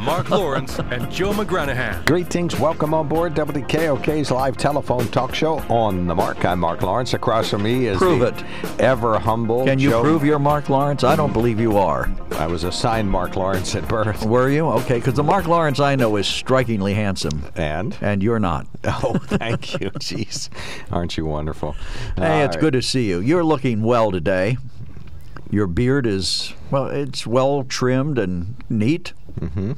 Mark Lawrence and Joe McGranahan. Greetings. Welcome on board WKOK's live telephone talk show on the mark. I'm Mark Lawrence. Across from me is Prove the it. ever humble. Can you Joe- prove you're Mark Lawrence? I don't believe you are. I was assigned Mark Lawrence at birth. Were you? Okay, because the Mark Lawrence I know is strikingly handsome, And? and you're not. Oh, thank you. Jeez. Aren't you wonderful? Hey, it's All good to see you. You're looking well today. Your beard is, well, it's well trimmed and neat. Mm-hmm.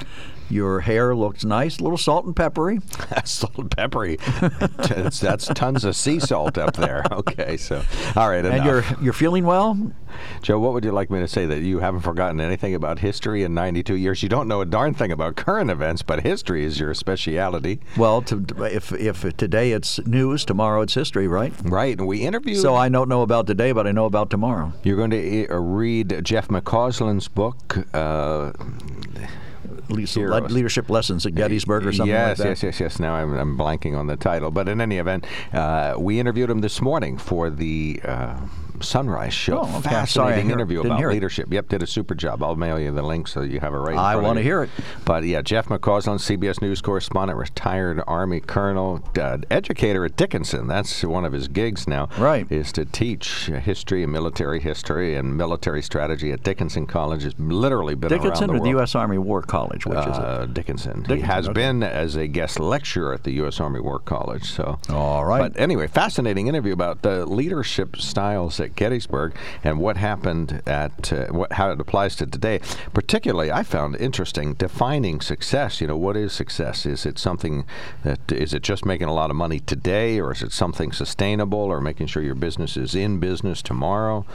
Your hair looks nice, a little salt and peppery. Salt and peppery. that's, that's tons of sea salt up there. Okay, so, all right. And you're you're feeling well? Joe, what would you like me to say? That you haven't forgotten anything about history in 92 years? You don't know a darn thing about current events, but history is your speciality. Well, to, if if today it's news, tomorrow it's history, right? Right, and we interviewed. So I don't know about today, but I know about tomorrow. You're going to uh, read Jeff McCausland's book. Uh, Le- leadership lessons at Gettysburg or something yes, like that. yes, yes, yes. Now I'm, I'm blanking on the title, but in any event, uh, we interviewed him this morning for the uh, Sunrise Show. Oh, okay. Fascinating sorry, interview about hear it. leadership. Yep, did a super job. I'll mail you the link so you have it right. I wanna hear it. But yeah, Jeff McCausland, CBS News correspondent, retired Army colonel, uh, educator at Dickinson. That's one of his gigs now. Right. Is to teach history and military history and military strategy at Dickinson College. Has literally been Dickinson around or the the. U.S. Army War College, which is it? Uh, Dickinson. he has okay. been as a guest lecturer at the U.S. Army War College. So, All right. But anyway, fascinating interview about the leadership styles Gettysburg and what happened at uh, what, how it applies to today. Particularly, I found interesting defining success. You know, what is success? Is it something that is it just making a lot of money today, or is it something sustainable, or making sure your business is in business tomorrow?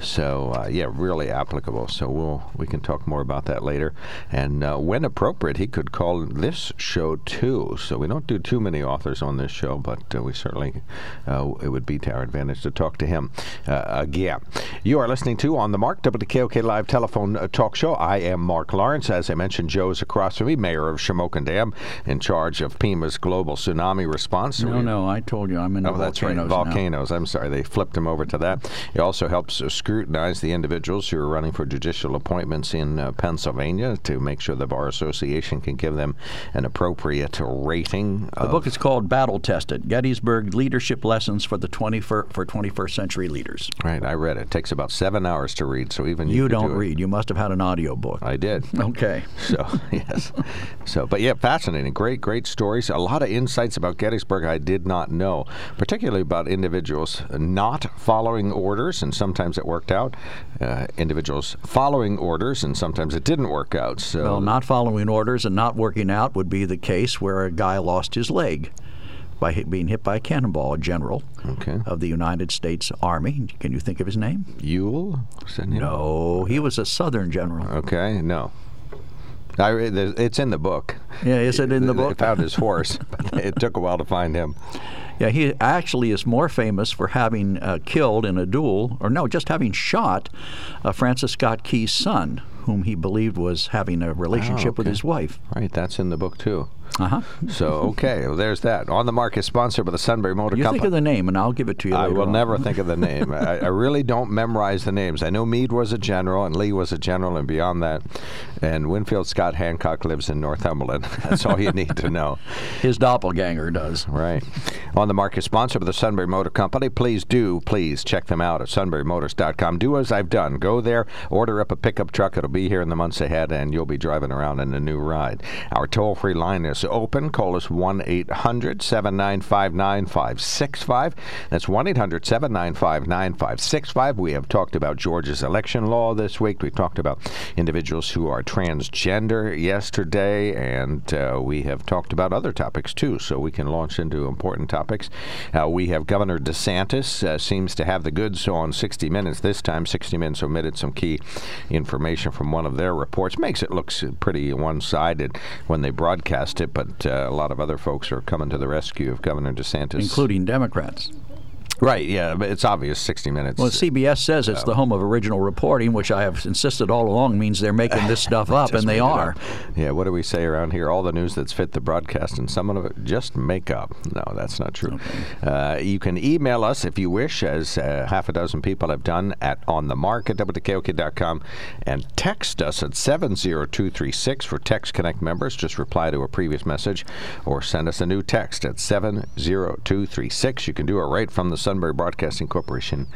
So, uh, yeah, really applicable. So we'll we can talk more about that later. And uh, when appropriate, he could call this show too. So we don't do too many authors on this show, but uh, we certainly uh, it would be to our advantage to talk to him uh, again. You are listening to on the Mark WKOK live telephone uh, talk show. I am Mark Lawrence. As I mentioned, Joe's across from me, mayor of Shamokin Dam, in charge of PEMA's global tsunami response. No, we- no, I told you I'm in the Oh, that's right. volcanoes now. I'm sorry. They flipped him over to that. He also helps uh, scrutinize the individuals who are running for judicial appointments in uh, Pennsylvania to make sure the Bar Association can give them an appropriate rating. The book is called Battle Tested: Gettysburg Leadership Lessons for the 21st for 21st Century Leaders. Right. I read it. It takes about seven hours to read, so even you, You don't do read. You must have had an audio book. I did. Okay. So yes, so but yeah, fascinating, great, great stories. A lot of insights about Gettysburg I did not know, particularly about individuals not following orders, and sometimes it worked out. Uh, individuals following orders, and sometimes it didn't work out. So Well, not following orders and not working out would be the case where a guy lost his leg by being hit by a cannonball. A general okay, of the United States Army. Can you think of his name? Ewell. Was that him? No, he was a Southern general. Okay, no. I, it's in the book. Yeah, is it in the They book? found his horse, it took a while to find him. Yeah, he actually is more famous for having uh, killed in a duel, or no, just having shot uh, Francis Scott Key's son, whom he believed was having a relationship with okay. his wife. Right, that's in the book too. Uh huh. So okay, well, there's that. On the market, sponsored by the Sunbury Motor You Company. think of the name, and I'll give it to you. I will on. never think of the name. I, I really don't memorize the names. I know Meade was a general and Lee was a general, and beyond that, and Winfield Scott Hancock lives in Northumberland. That's all you need to know. His doppelganger does. Right. On the market, sponsored by the Sunbury Motor Company. Please do, please check them out at sunburymotors.com. Do as I've done. Go there, order up a pickup truck. It'll be here in the months ahead, and you'll be driving around in a new ride. Our toll free line is open. Call us 1 800 795 9565. That's 1 800 795 9565. We have talked about Georgia's election law this week. We've talked about individuals who are transgender yesterday, and uh, we have talked about other topics too, so we can launch into important topics. Uh, we have Governor DeSantis uh, seems to have the goods on 60 Minutes this time. 60 Minutes omitted some key information from one of their reports. Makes it look pretty one-sided when they broadcast it, but uh, a lot of other folks are coming to the rescue of Governor DeSantis, including Democrats. Right, yeah, but it's obvious 60 Minutes. Well, CBS says it's the home of original reporting, which I have insisted all along means they're making this stuff up, and they are. Yeah, what do we say around here? All the news that's fit the broadcast, and some of it just make up. No, that's not true. Okay. Uh, you can email us if you wish, as uh, half a dozen people have done, at onthemark at wkok.com, and text us at 70236 for Text Connect members. Just reply to a previous message, or send us a new text at 70236. You can do it right from the Sunbury Broadcasting Corporation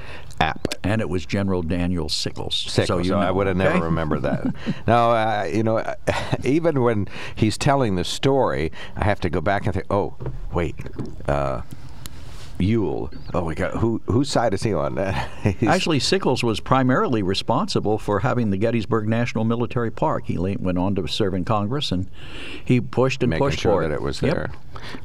app. And it was General Daniel Sickles. Sickles. So, you know, I would have okay? never remembered that. now, uh, you know, even when he's telling the story, I have to go back and think, oh, wait. Uh, Ewell. Oh my God, who whose side is he on? Actually, Sickles was primarily responsible for having the Gettysburg National Military Park. He went on to serve in Congress, and he pushed and Making pushed sure for that it. it was there.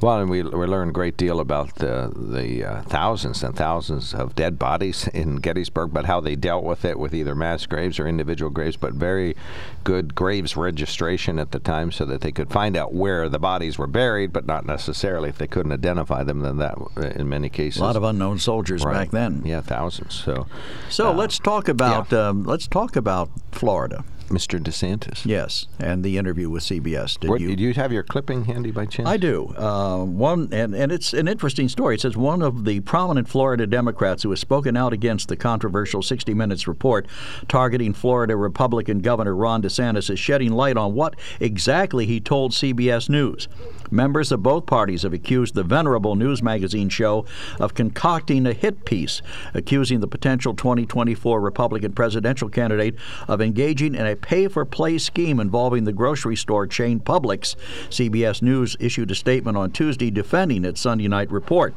Well, and we, we learned a great deal about the the uh, thousands and thousands of dead bodies in Gettysburg, but how they dealt with it with either mass graves or individual graves, but very good graves registration at the time so that they could find out where the bodies were buried, but not necessarily if they couldn't identify them. Then that, in many cases, A lot of unknown soldiers right. back then. Yeah, thousands. So, So uh, let's talk about um, let's talk about Florida. Mr. DeSantis. Yes, and the interview with CBS. Did What, you? do you have your clipping handy by chance? I do. Uh, one, and, and it's an interesting story. It says one of the prominent Florida Democrats who has spoken out against the controversial 60 Minutes report targeting Florida Republican Governor Ron DeSantis is shedding light on what exactly he told CBS News. Members of both parties have accused the venerable news magazine show of concocting a hit piece, accusing the potential 2024 Republican presidential candidate of engaging in a pay for play scheme involving the grocery store chain Publix. CBS News issued a statement on Tuesday defending its Sunday night report.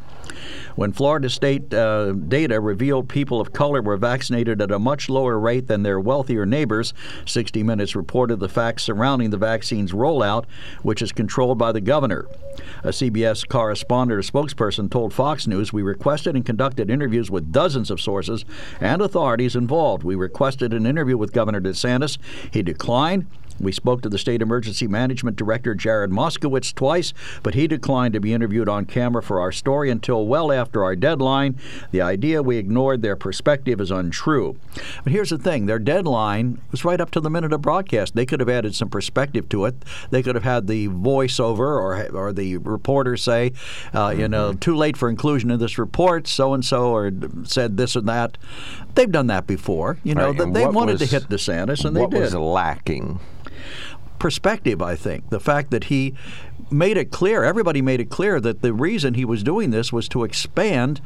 When Florida state uh, data revealed people of color were vaccinated at a much lower rate than their wealthier neighbors, 60 Minutes reported the facts surrounding the vaccine's rollout, which is controlled by the governor. A CBS correspondent or spokesperson told Fox News, We requested and conducted interviews with dozens of sources and authorities involved. We requested an interview with Governor DeSantis. He declined. We spoke to the state emergency management director, Jared Moskowitz, twice, but he declined to be interviewed on camera for our story until well after our deadline. The idea we ignored their perspective is untrue. But here's the thing their deadline was right up to the minute of broadcast. They could have added some perspective to it. They could have had the voiceover or, or the reporter say, uh, you know, too late for inclusion in this report, so and so, or said this and that. They've done that before. You know, Right, they wanted was- to hit DeSantis, and what they did was lacking? perspective, I think. The fact that he made it clear, everybody made it clear that the reason he was doing this was to expand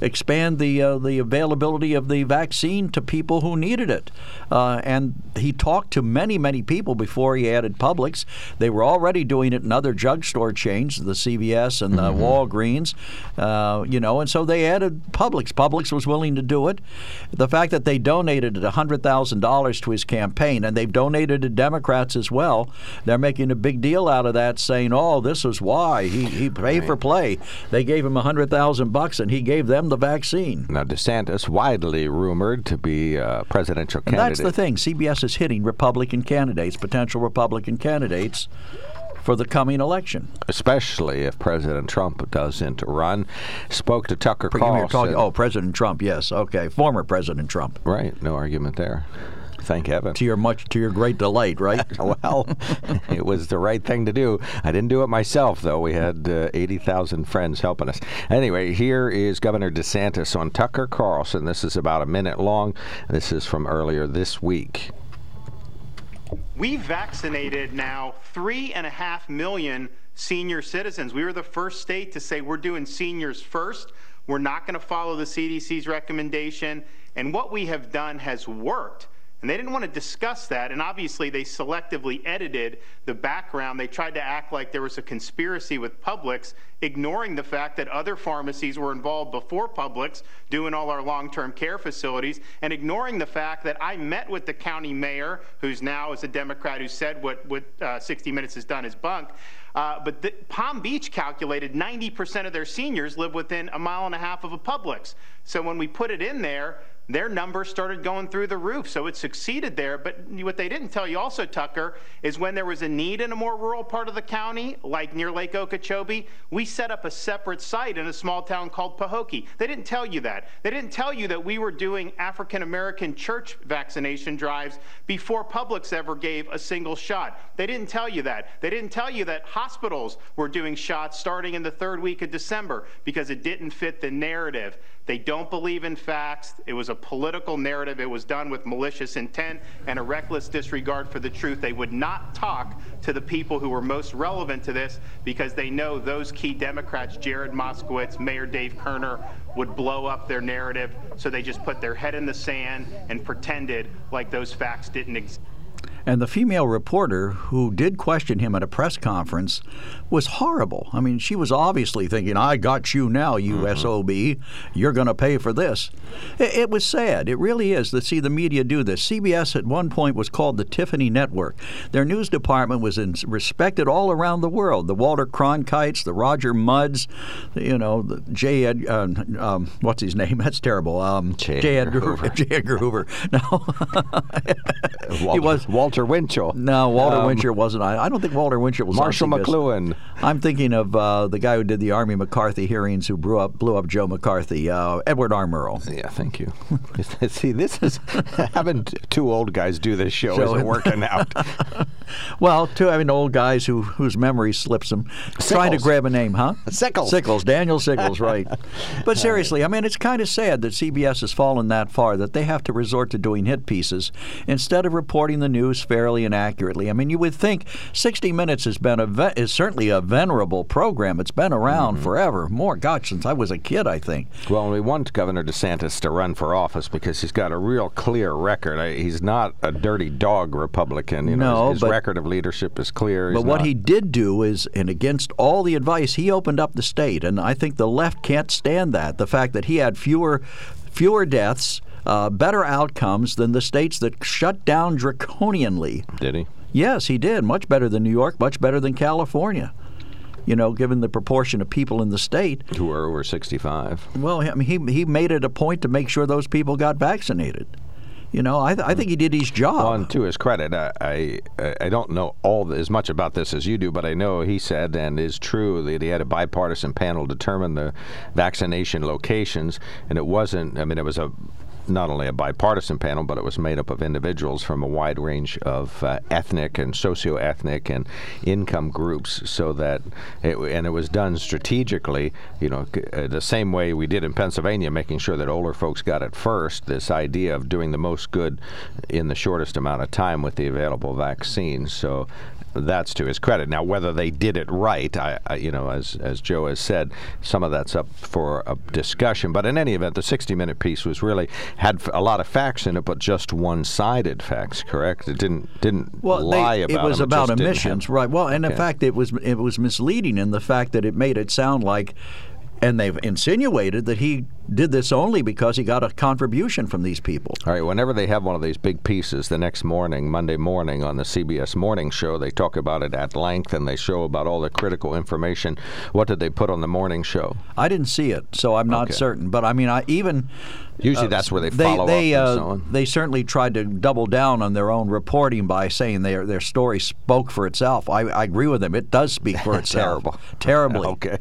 expand the uh, the availability of the vaccine to people who needed it. Uh, and he talked to many, many people before he added Publix. They were already doing it in other drugstore chains, the CVS and the Walgreens, uh, you know, and so they added Publix. Publix was willing to do it. The fact that they donated $100,000 to his campaign, and they've donated to Democrats as well, they're making a big deal out of that, saying, "Oh, this is why he he paid for play." They gave him a hundred thousand bucks, and he gave them the vaccine. Now, DeSantis, widely rumored to be a presidential And candidate. that's the thing. CBS is hitting Republican candidates, potential Republican candidates, for the coming election. especially if President Trump doesn't run. Spoke to Tucker Carlson. oh, President Trump. Yes. Okay. Former President Trump. Right, no argument there. Thank heaven. To your much, to your great delight, right? well, it was the right thing to do. I didn't do it myself, though. We had uh, 80,000 friends helping us. Anyway, here is Governor DeSantis on Tucker Carlson. This is about a minute long. This is from earlier this week. We vaccinated now three and a half million senior citizens. We were the first state to say we're doing seniors first. We're not going to follow the CDC's recommendation. And what we have done has worked. And they didn't want to discuss that. And obviously, they selectively edited the background. They tried to act like there was a conspiracy with Publix, ignoring the fact that other pharmacies were involved before Publix, doing all our long term care facilities, and ignoring the fact that I met with the county mayor, who's now is a Democrat who said what, what uh, 60 Minutes has done is bunk. Uh, but the, Palm Beach calculated 90% of their seniors live within a mile and a half of a Publix. So when we put it in there, their numbers started going through the roof. So it succeeded there. But what they didn't tell you also, Tucker, is when there was a need in a more rural part of the county, like near Lake Okeechobee, we set up a separate site in a small town called Pahokee. They didn't tell you that. They didn't tell you that we were doing African American church vaccination drives before Publix ever gave a single shot. They didn't tell you that. They didn't tell you that hospitals were doing shots starting in the third week of December because it didn't fit the narrative. They don't believe in facts. It was a political narrative. It was done with malicious intent and a reckless disregard for the truth. They would not talk to the people who were most relevant to this because they know those key Democrats, Jared Moskowitz, Mayor Dave Kerner, would blow up their narrative. So they just put their head in the sand and pretended like those facts didn't exist. And the female reporter who did question him at a press conference was horrible. I mean, she was obviously thinking, I got you now, you mm-hmm. SOB. You're going to pay for this. It, it, was sad. It really is to see the media do this. CBS at one point was called the Tiffany Network. Their news department was in, respected all around the world. The Walter Cronkites, the Roger Mudds, you know, the J. Ed, uh, um, what's his name? That's terrible. Um, J. J. Edgar Hoover. J. Edgar Hoover. No. he was Walter Winchell. No, Walter um, Winchell wasn't. I, I don't think Walter Winchell was. Marshall McLuhan. I'm thinking of uh, the guy who did the Army McCarthy hearings, who blew up blew up Joe McCarthy, uh, Edward R. Murrow. Yeah, thank you. See, this is having two old guys do this show so, isn't working out. well, two I mean old guys who whose memory slips them, Sickles. trying to grab a name, huh? Sickles. Sickles. Daniel Sickles, right? But seriously, I mean, it's kind of sad that CBS has fallen that far that they have to resort to doing hit pieces instead of reporting the news fairly and accurately. I mean, you would think 60 Minutes has been a is certainly a venerable program. It's been around mm-hmm. forever. More, gosh, since I was a kid, I think. Well, we want Governor DeSantis to run for office because he's got a real clear record. He's not a dirty dog Republican. You know, no, his, his but, record of leadership is clear. He's but what not, he did do is, and against all the advice, he opened up the state, and I think the left can't stand that. The fact that he had fewer fewer deaths. Uh, better outcomes than the states that shut down draconianly. Did he? Yes, he did. Much better than New York, much better than California. You know, given the proportion of people in the state who are over 65. Well, I mean, he he made it a point to make sure those people got vaccinated. You know, I, th- I think he did his job. Well, and to his credit, I, I, I don't know all the, as much about this as you do, but I know he said and is true that he had a bipartisan panel determine the vaccination locations, and it wasn't. I mean, it was a not only a bipartisan panel, but it was made up of individuals from a wide range of uh, ethnic and socio-ethnic and income groups, so that it, and it was done strategically. You know, uh, the same way we did in Pennsylvania, making sure that older folks got it first. This idea of doing the most good in the shortest amount of time with the available vaccines. So that's to his credit. Now, whether they did it right, I, I, you know, as as Joe has said, some of that's up for a discussion. But in any event, the 60-minute piece was really had a lot of facts in it, but just one-sided facts. Correct? It didn't didn't well, lie they, about it was them, about emissions, right? Well, and okay. in fact, it was it was misleading in the fact that it made it sound like and they've insinuated that he did this only because he got a contribution from these people. All right, whenever they have one of these big pieces the next morning, Monday morning on the CBS morning show, they talk about it at length and they show about all the critical information. What did they put on the morning show? I didn't see it, so I'm not okay. certain. But I mean, I even Usually, uh, that's where they follow they, up. Uh, so they certainly tried to double down on their own reporting by saying their their story spoke for itself. I, I agree with them; it does speak for itself. Terrible, terribly. okay.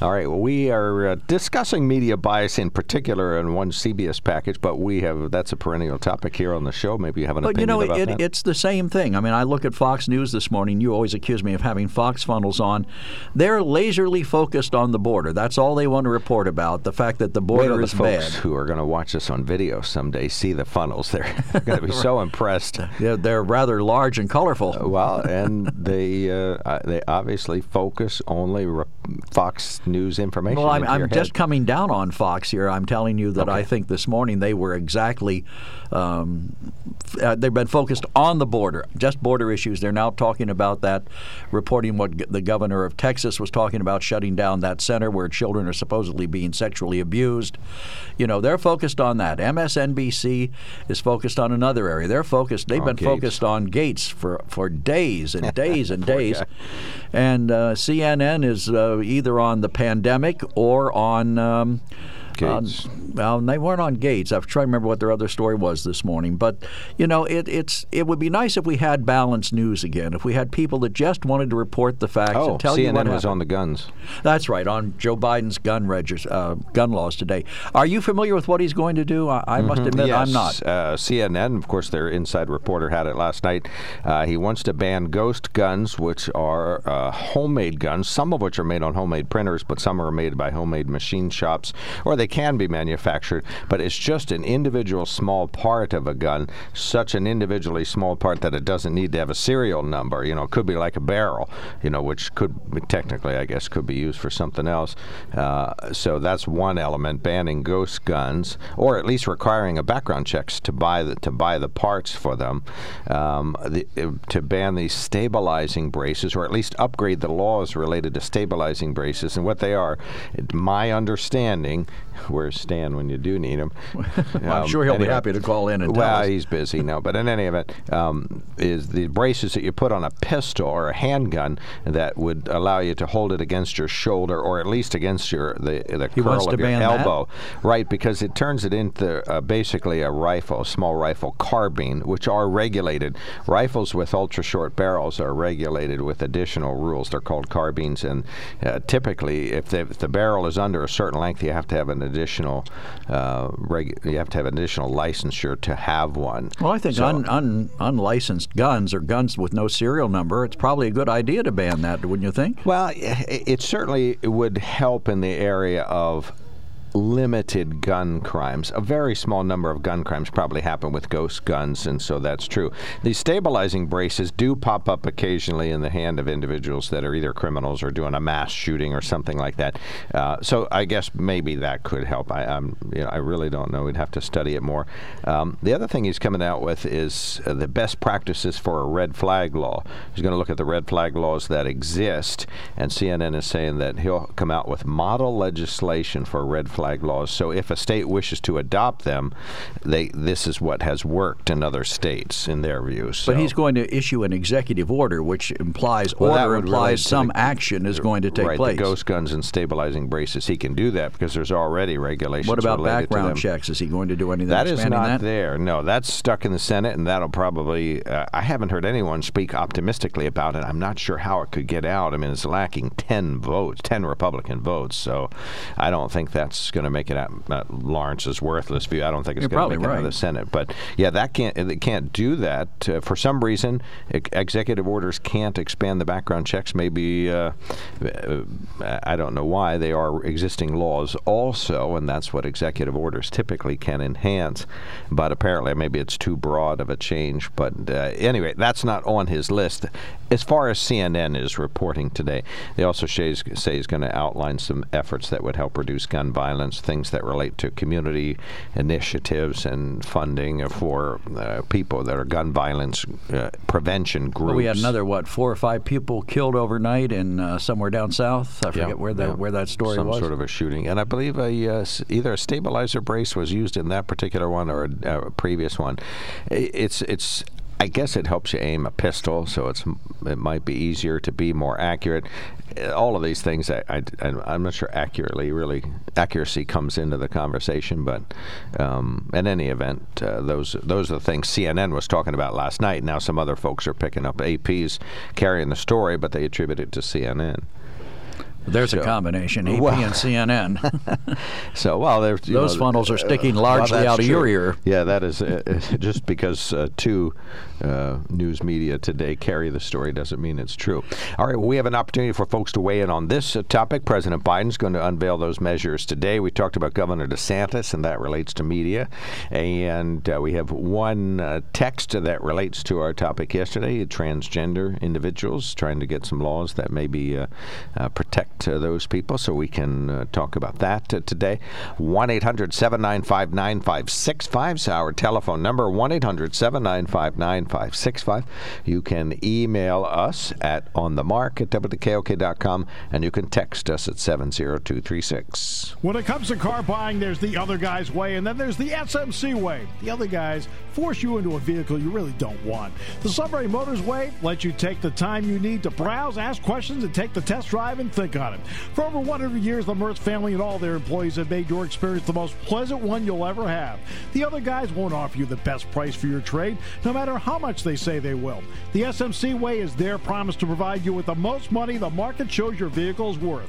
All right. Well, we are uh, discussing media bias in particular in one CBS package, but we have that's a perennial topic here on the show. Maybe you have an but opinion you know, it, it's the same thing. I mean, I look at Fox News this morning. You always accuse me of having Fox funnels on. They're laserly focused on the border. That's all they want to report about. The fact that the border is the folks bad. who are going to watch this on video someday see the funnels. They're going to be so impressed. Yeah, they're rather large and colorful. Uh, well, and they uh, they obviously focus only re- Fox News information. Well, I'm, I'm just coming down on Fox here. I'm telling you that Okay. I think this morning they were exactly. Um, uh, they've been focused on the border, just border issues. They're now talking about that, reporting what g- the governor of Texas was talking about, shutting down that center where children are supposedly being sexually abused. You know, they're focused on that. MSNBC is focused on another area. They're focused. They've On been Gaetz. focused on Gaetz for for days and days and days. And uh, CNN is uh, either on the pandemic or on. Um, Gaetz. well, they weren't on Gaetz. I'm trying to remember what their other story was this morning. But you know, it, it's it would be nice if we had balanced news again. If we had people that just wanted to report the facts Oh, and tell you what CNN was happened. on the guns. That's right, on Joe Biden's gun regis- uh, gun laws today. Are you familiar with what he's going to do? I, I must admit, I'm not. Mm-hmm. Uh, CNN, of course, their inside reporter had it last night. Uh, he wants to ban ghost guns, which are uh, homemade guns, some of which are made on homemade printers, but some are made by homemade machine shops, or they can be manufactured. But it's just an individual small part of a gun, such an individually small part that it doesn't need to have a serial number. You know, it could be like a barrel, you know, which could technically, I guess, could be used for something else. Uh, so that's one element, banning ghost guns, or at least requiring a background checks to buy the to buy the parts for them. Um, the, to ban these stabilizing braces, or at least upgrade the laws related to stabilizing braces, and what they are. My understanding, where's Stan when you do need him? I'm sure he'll be happy to call in and tell well, he's busy now, but in any event, um, is the braces that you put on a pistol or a handgun that would allow you to hold it against your shoulder or at least against your the the He curl of your ban that? elbow, right? Because it turns it into uh, basically a rifle, a small rifle carbine, which are regulated. Rifles with ultra short barrels are regulated with additional rules. They're called carbines, and uh, typically, if, they, if the barrel is under a certain length, you have to have an additional uh, reg- you have to have an additional licensure to have one. Well, I think So- un, un, unlicensed guns or guns with no serial number, it's probably a good idea to ban that, wouldn't you think? Well, i- it certainly would help in the area of limited gun crimes. A very small number of gun crimes probably happen with ghost guns, and so that's true. These stabilizing braces do pop up occasionally in the hand of individuals that are either criminals or doing a mass shooting or something like that. Uh, so I guess maybe that could help. I, you know, I really don't know. We'd have to study it more. Um, the other thing he's coming out with is uh, the best practices for a red flag law. He's going to look at the red flag laws that exist, and CNN is saying that he'll come out with model legislation for red flag laws. So if a state wishes to adopt them, they this is what has worked in other states in their views. But he's going to issue an executive order, which implies Well, order implies some the- action is going to take right, place. the ghost guns and stabilizing braces. He can do that because there's already regulations. what about related to background checks? Is he going to do anything That is not that? there. No, that's stuck in the Senate, and that'll probably. Uh, I haven't heard anyone speak optimistically about it. I'm not sure how it could get out. I mean, it's lacking 10 votes, 10 Republican votes, so I don't think that's going to make it out. Uh, Lawrence's worthless view. I don't think it's going to make it out of the Senate. But yeah, that can't. It can't do that uh, for some reason. ex- executive orders can't expand the background checks. Maybe uh, uh, I don't know why. They are existing laws also, and that's what executive orders typically can enhance. But apparently, maybe it's too broad of a change. But uh, anyway, that's not on his list. As far as CNN is reporting today, they also say say he's going to outline some efforts that would help reduce gun violence, things that relate to community initiatives and funding for uh, people that are gun violence uh, prevention groups. Well, we had another what four or five people killed overnight in uh, somewhere down south. I forget Yeah, where that yeah. where that story Some was. sort of a shooting, and I believe a uh, either a stabilizer brace was used in that particular one or a, a previous one. It's it's. I guess it helps you aim a pistol, so it's it might be easier to be more accurate. All of these things, I, I am not sure accurately really accuracy comes into the conversation, but um, in any event, uh, those those are the things CNN was talking about last night. Now some other folks are picking up AP's carrying the story, but they attribute it to CNN. There's a combination, AP Well- and CNN. So, well, there's Those know, funnels are sticking largely that's out of your ear. Yeah, that is uh, uh, just because uh, two uh, news media today carry the story doesn't mean it's true. All right, well, we have an opportunity for folks to weigh in on this uh, topic. President Biden's going to unveil those measures today. We talked about Governor DeSantis, and that relates to media. And uh, we have one uh, text that relates to our topic yesterday: transgender individuals trying to get some laws that maybe uh, uh, protect those people so we can talk about that today. 1 800 795 9565 is our telephone number 1 800 795 9565. You can email us at onthemark at wkok.com and you can text us at 70236. When it comes to car buying, there's the other guy's way, and then there's the SMC way. The other guys force you into a vehicle you really don't want. The Sunbury Motors way lets you take the time you need to browse, ask questions, and take the test drive and think on it. For over 100 years, the Mertz family and all their employees have made your experience the most pleasant one you'll ever have. The other guys won't offer you the best price for your trade, no matter how much they say they will. The SMC way is their promise to provide you with the most money the market shows your vehicle is worth.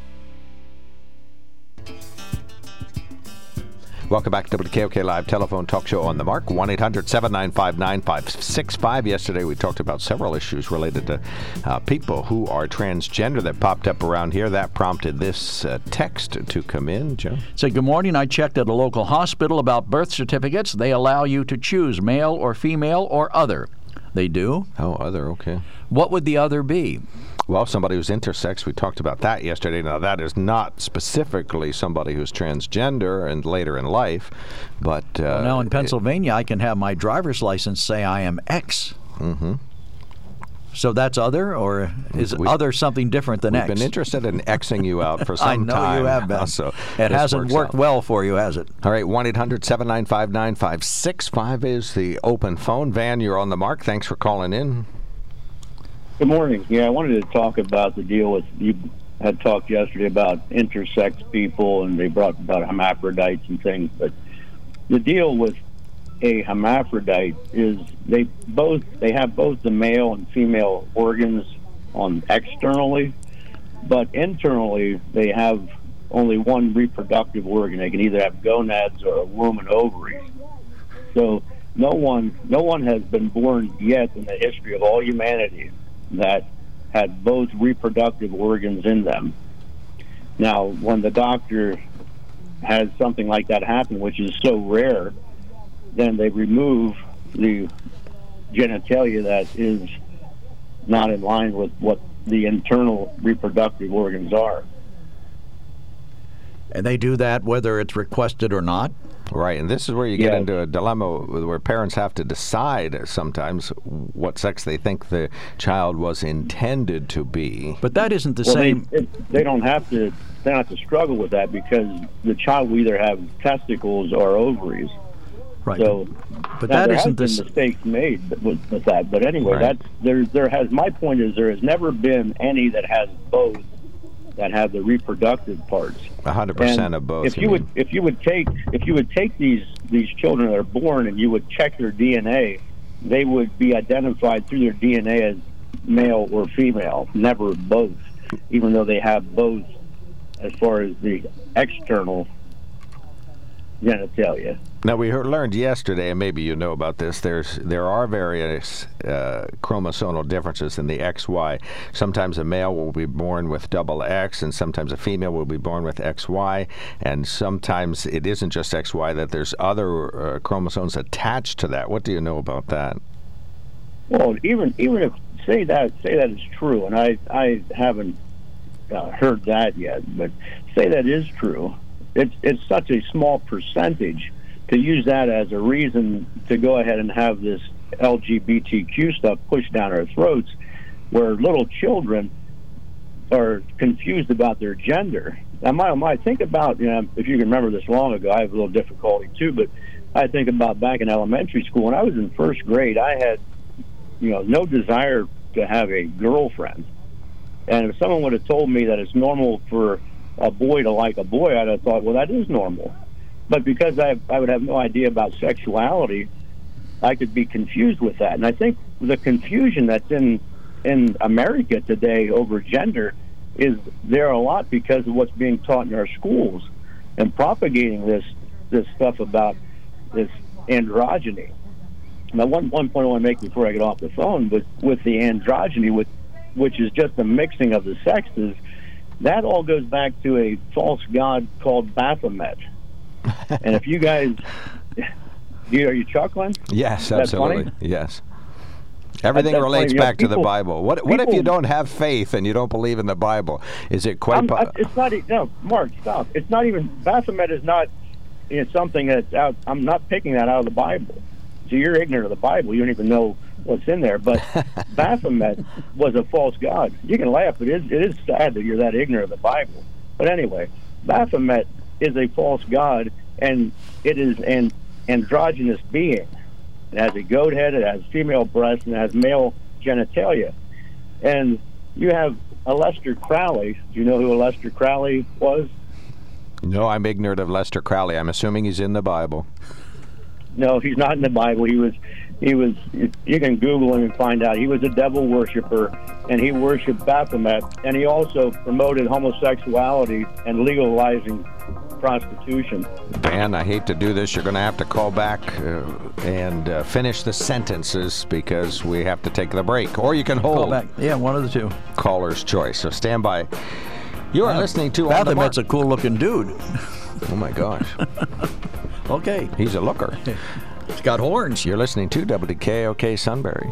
Welcome back to WKOK Live Telephone Talk Show on the Mark. 1 800 795 9565. Yesterday we talked about several issues related to uh, people who are transgender that popped up around here. That prompted this uh, text to come in, Joe. Say, good morning. I checked at a local hospital about birth certificates. They allow you to choose male or female or other. They do? Oh, other, okay. What would the other be? Well, somebody who's intersex, we talked about that yesterday. Now, that is not specifically somebody who's transgender and later in life, but. Uh, well, now in Pennsylvania, it, I can have my driver's license say I am X. Mm-hmm. So that's other, or is we, other something different than we've X? We've been interested in Xing you out for some time. I know time. you have been. So it hasn't worked out. well for you, has it? All right, 1 800 795 9565 is the open phone. Van, you're on the mark. Thanks for calling in. Good morning. Yeah, I wanted to talk about the deal with you had talked yesterday about intersex people and they brought about hermaphrodites and things, but the deal with a hermaphrodite is they both they have both the male and female organs on externally, but internally they have only one reproductive organ. They can either have gonads or a womb and ovaries. So no one no one has been born yet in the history of all humanity that had both reproductive organs in them. Now, when the doctor has something like that happen, which is so rare, then they remove the genitalia that is not in line with what the internal reproductive organs are. And they do that whether it's requested or not? Right, and this is where you get into a dilemma where parents have to decide sometimes what sex they think the child was intended to be. But that isn't the well, same. They, they don't have to. They don't have to struggle with that because the child will either have testicles or ovaries. Right. So, but that isn't has this. Been mistakes made with, with that. But anyway, Right. that's there. There has. My point is there has never been any that has both that have the reproductive parts. hundred percent of both. If you would, if you would take, if you would take these these children that are born and you would check their DNA, they would be identified through their DNA as male or female, never both, even though they have both as far as the external genitalia. Now we heard, learned yesterday, and maybe you know about this. There's there are various uh, chromosomal differences in the XY. Sometimes a male will be born with double X, and sometimes a female will be born with XY. And sometimes it isn't just XY; that there's other uh, chromosomes attached to that. What do you know about that? Well, even even if say that say that is true, and I I haven't uh, heard that yet, but say that is true. It's it's such a small percentage to use that as a reason to go ahead and have this LGBTQ stuff pushed down our throats, where little children are confused about their gender. Now, my, my think about you know if you can remember this long ago, I have a little difficulty too, but I think about back in elementary school when I was in first grade, I had you know no desire to have a girlfriend, and if someone would have told me that it's normal for a boy to like a boy, I'd have thought, well, that is normal. But because I I would have no idea about sexuality, I could be confused with that. And I think the confusion that's in in America today over gender is there a lot because of what's being taught in our schools and propagating this this stuff about this androgyny. Now, one one point I want to make before I get off the phone with with the androgyny, with which is just the mixing of the sexes, that all goes back to a false god called Baphomet. and if you guys, you, are you chuckling? Yes, absolutely. Funny? Yes. Everything That's relates funny. You know, back to the Bible. What, what if you don't have faith and you don't believe in the Bible? Is it quite? Po- I, it's not. No, Mark, stop. It's not even Baphomet is not you know, something that's out. I'm not picking that out of the Bible. So you're ignorant of the Bible. You don't even know what's in there. But Baphomet was a false god. You can laugh, but it is, it is sad that you're that ignorant of the Bible. But anyway, Baphomet is a false god, and it is an androgynous being. It has a goat head, it has female breasts, and it has male genitalia. And you have Aleister Crowley. Do you know who Aleister Crowley was? no, I'm ignorant of Lester Crowley. I'm assuming he's in the Bible. No, he's not in the Bible. He was, he was. You can Google him and find out. He was a devil worshiper, and he worshipped Baphomet, and he also promoted homosexuality and legalizing prostitution. Dan, I hate to do this. You're going to have to call back uh, and uh, finish the sentences because we have to take the break. Or you can hold Call back. Yeah, one of the two. caller's choice. So stand by. You are listening to On the Mark. Baphomet's a cool looking dude. Oh my gosh, Okay. he's a looker. He's got horns. You're listening to WKOK Sunbury.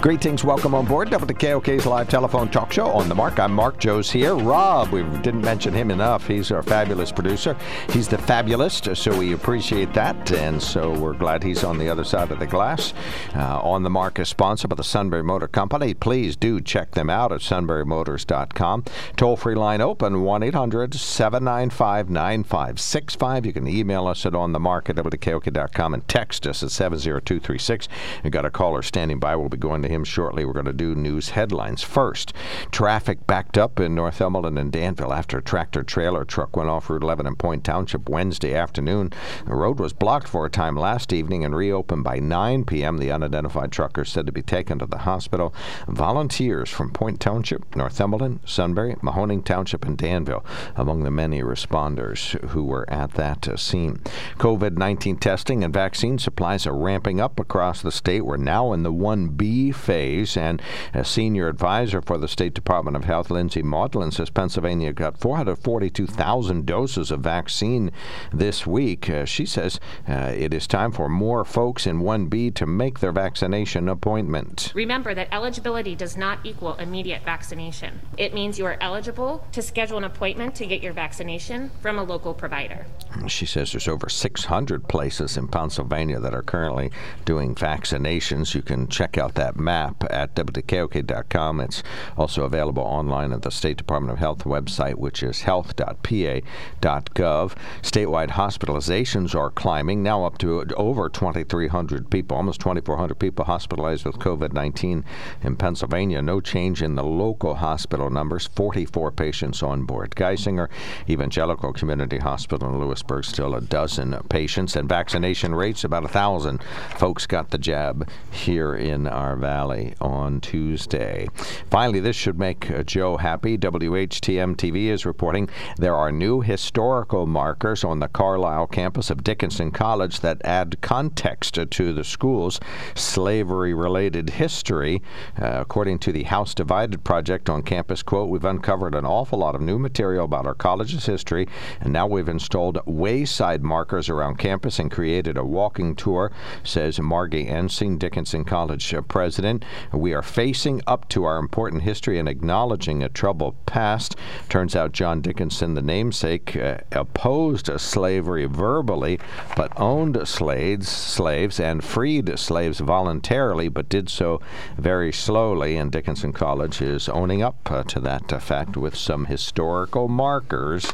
Greetings, welcome on board WKOK's live telephone talk show on the mark. I'm Mark Joe's here. Rob, we didn't mention him enough. He's our fabulous producer. He's the fabulist, so we appreciate that. And so we're glad he's on the other side of the glass. Uh, on the mark is sponsored by the Sunbury Motor Company. Please do check them out at sunburymotors.com. Toll free line open 1 800 795 9565. You can email us at onthemark at WKOK.com and text us at 70236. We've got a caller standing by. We'll be going to him shortly. We're going to do news headlines first. Traffic backed up in Northumberland and Danville after a tractor trailer truck went off Route 11 in Point Township Wednesday afternoon. The road was blocked for a time last evening and reopened by 9 p.m. The unidentified trucker said to be taken to the hospital. Volunteers from Point Township, Northumberland, Sunbury, Mahoning Township, and Danville among the many responders who were at that uh, scene. COVID 19 testing and vaccine supplies are ramping up across the state. We're now in the 1B phase, and a senior advisor for the State Department of Health, Lindsey Mauldin, says Pennsylvania got 442,000 doses of vaccine this week. Uh, she says uh, it is time for more folks in 1B to make their vaccination appointment. Remember that eligibility does not equal immediate vaccination. It means you are eligible to schedule an appointment to get your vaccination from a local provider. She says there's over 600 places in Pennsylvania that are currently doing vaccinations. You can check out that map at WKOK.com. It's also available online at the State Department of Health website, which is health.pa.gov. Statewide hospitalizations are climbing, now up to over 2,300 people, almost 2,400 people hospitalized with COVID 19 in Pennsylvania. No change in the local hospital numbers, 44 patients on board. Geisinger Evangelical Community Hospital in Lewisburg, still a dozen patients, and vaccination rates about a thousand folks got the jab here in our valley on Tuesday. Finally, this should make uh, Joe happy. WHTM TV is reporting there are new historical markers on the Carlisle campus of Dickinson College that add context to the school's slavery related history. Uh, according to the House Divided Project on campus, quote, we've uncovered an awful lot of new material about our college's history, and now we've installed wayside markers around campus and created a walking tour, says Margee Ensign, Dickinson College uh, president. We are facing up to our important history and acknowledging a troubled past. Turns out John Dickinson, the namesake, uh, opposed slavery verbally, but owned slaves, slaves and freed slaves voluntarily, but did so very slowly. And Dickinson College is owning up uh, to that uh, fact with some historical markers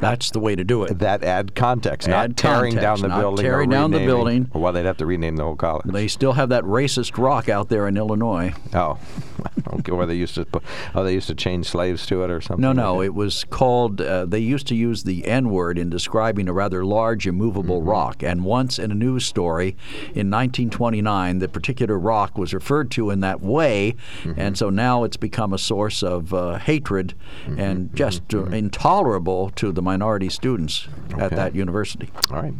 That's the way to do it. that add context, Add not tearing context, down the building. or tearing down the building. Well, they'd have to rename the whole college. They still have that racist rock out there in Illinois. Oh, okay. Or they used to put, oh, they used to chain slaves to it or something. No, no, it was called. Uh, they used to use the N word in describing a rather large, immovable Mm-hmm. rock. And once in a news story in 1929, the particular rock was referred to in that way, Mm-hmm. and so now it's become a source of uh, hatred Mm-hmm. and just uh, intolerable to the minority students at that university. All right.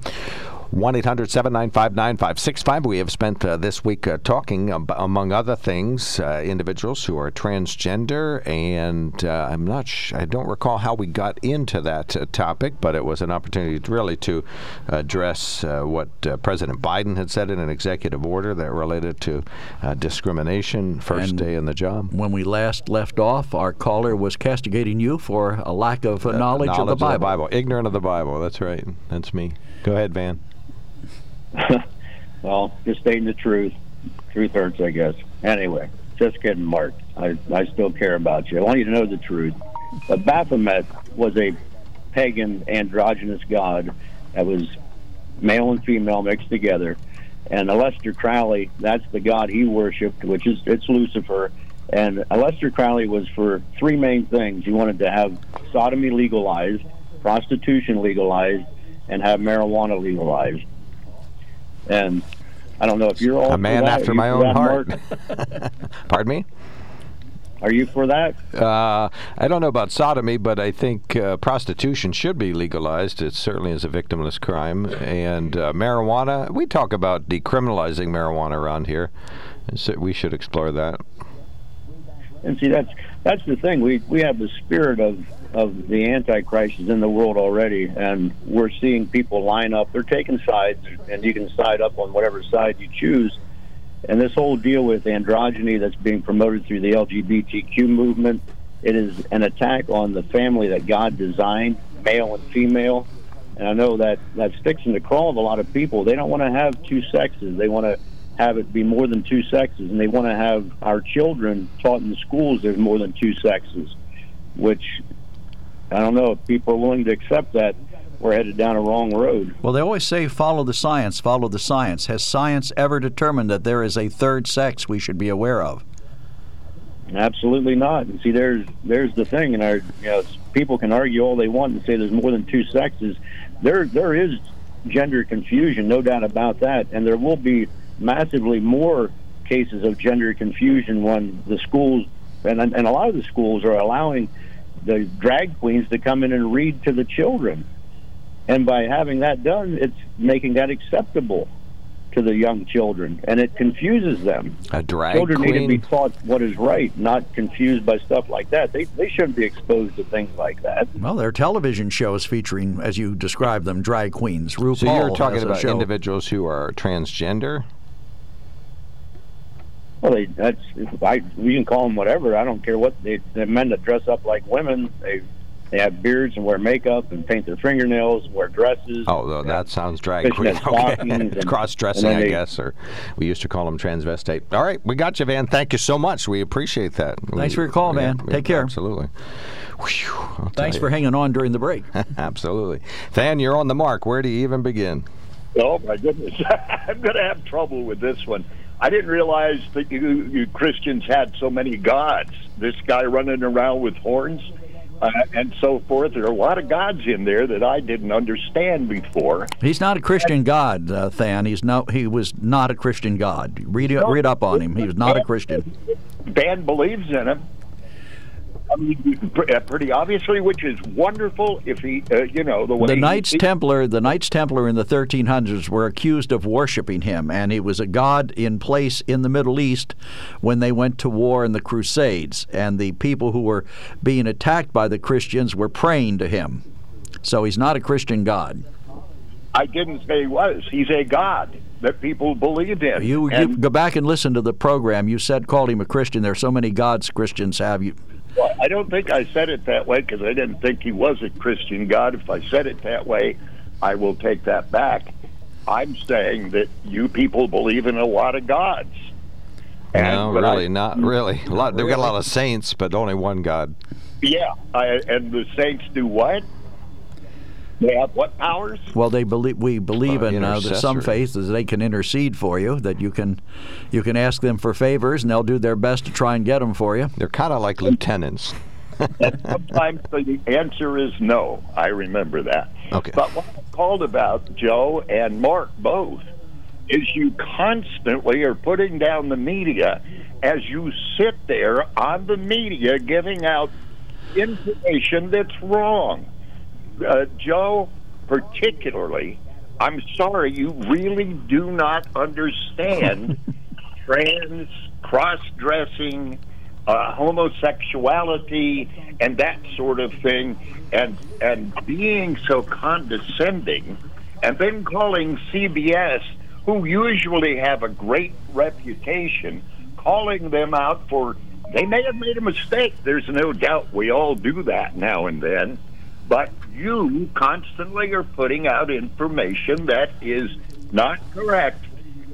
1 800 795 9565. We have spent uh, this week uh, talking, among other things, uh, individuals who are transgender. And uh, I'm not sh- I don't recall how we got into that uh, topic, but it was an opportunity to really to address uh, what uh, President Biden had said in an executive order that related to uh, discrimination first And day in the job. When we last left off, our caller was castigating you for a lack of uh, knowledge, of the Bible. Ignorant of the Bible. That's right. That's me. Go ahead, Van. Well, just stating the truth. Truth hurts, I guess. Anyway, just kidding, Mark. I, I still care about you. I want you to know the truth. But Baphomet was a pagan androgynous god that was male and female mixed together. And Aleister Crowley, that's the god he worshipped, which is it's Lucifer. And Aleister Crowley was for three main things. He wanted to have sodomy legalized, prostitution legalized, and have marijuana legalized. And I don't know if you're all A man after my own heart. Pardon me? Are you for that? Uh, I don't know about sodomy, but I think uh, prostitution should be legalized. It certainly is a victimless crime. And uh, marijuana, we talk about decriminalizing marijuana around here. So we should explore that. And see, that's that's the thing. We we have the spirit of of the Antichrist is in the world already, and we're seeing people line up. They're taking sides, and you can side up on whatever side you choose. And this whole deal with androgyny that's being promoted through the LGBTQ movement, it is an attack on the family that God designed, male and female. And I know that that sticks in the craw of a lot of people. They don't want to have two sexes. They want to have it be more than two sexes, and they want to have our children taught in the schools there's more than two sexes, which I don't know if people are willing to accept that. We're headed down a wrong road. Well, they always say follow the science, follow the science. Has science ever determined that there is a third sex we should be aware of? Absolutely not. And see, there's there's the thing, and our you know people can argue all they want and say there's more than two sexes. There there is gender confusion, no doubt about that, and there will be massively more cases of gender confusion when the schools and and a lot of the schools are allowing the drag queens to come in and read to the children, and by having that done, it's making that acceptable to the young children, and it confuses them A drag children need to be taught what is right, not confused by stuff like that. They they shouldn't be exposed to things like that. Well, there are television shows featuring, as you described them, drag queens. RuPaul so you're talking about individuals who are transgender? Well, they that's I we can call them whatever. I don't care what they the men that dress up like women. They they have beards and wear makeup and paint their fingernails wear dresses. Oh, though, that sounds drag queen. Okay. Cross dressing, I they- guess, or we used to call them transvestite. All right, we got you, Van. Thank you so much. We appreciate that. Thanks We- for your call, yeah, man. yeah, Take care. Absolutely. Whew, Thanks for hanging on during the break. Absolutely. Van, you're on the mark. Where do you even begin? Oh my goodness, I'm going to have trouble with this one. I didn't realize that you, you Christians had so many gods. This guy running around with horns uh, and so forth. There are a lot of gods in there that I didn't understand before. He's not a Christian God, uh, Dan. He's no. He was not a Christian God. Read read up on him. He was not a Christian. Van believes in him. I mean, uh, pretty obviously, which is wonderful. If he, uh, you know, the way The Knights he- Templar, the Knights Templar in the 1300s were accused of worshiping him, and he was a god in place in the Middle East when they went to war in the Crusades, and the people who were being attacked by the Christians were praying to him. So he's not a Christian god. I didn't say he was. He's a god. that people believe in. You, you go back and listen to the program. You said called him a Christian. There are so many gods Christians have. You Well, I don't think I said it that way because I didn't think he was a Christian God. If I said it that way, I will take that back. I'm saying that you people believe in a lot of gods. no, really, I- not mm. really. A lot, they've got a lot of saints, but only one God. Yeah, I, and the saints do what? They have what powers? well, they believe we believe Uh, in uh, some intercessory. faiths they can intercede for you. That you can you can ask them for favors, and they'll do their best to try and get them for you. They're kind of like lieutenants. Sometimes the answer is no. I remember that. Okay. But what I called about, Joe and Mark both, is you constantly are putting down the media as you sit there on the media giving out information that's wrong. Uh, Joe, particularly, I'm sorry, you really do not understand trans, cross dressing, uh, homosexuality, and that sort of thing, and and being so condescending, and then calling CBS, who usually have a great reputation, calling them out for they may have made a mistake. There's no doubt we all do that now and then, but you constantly are putting out information that is not correct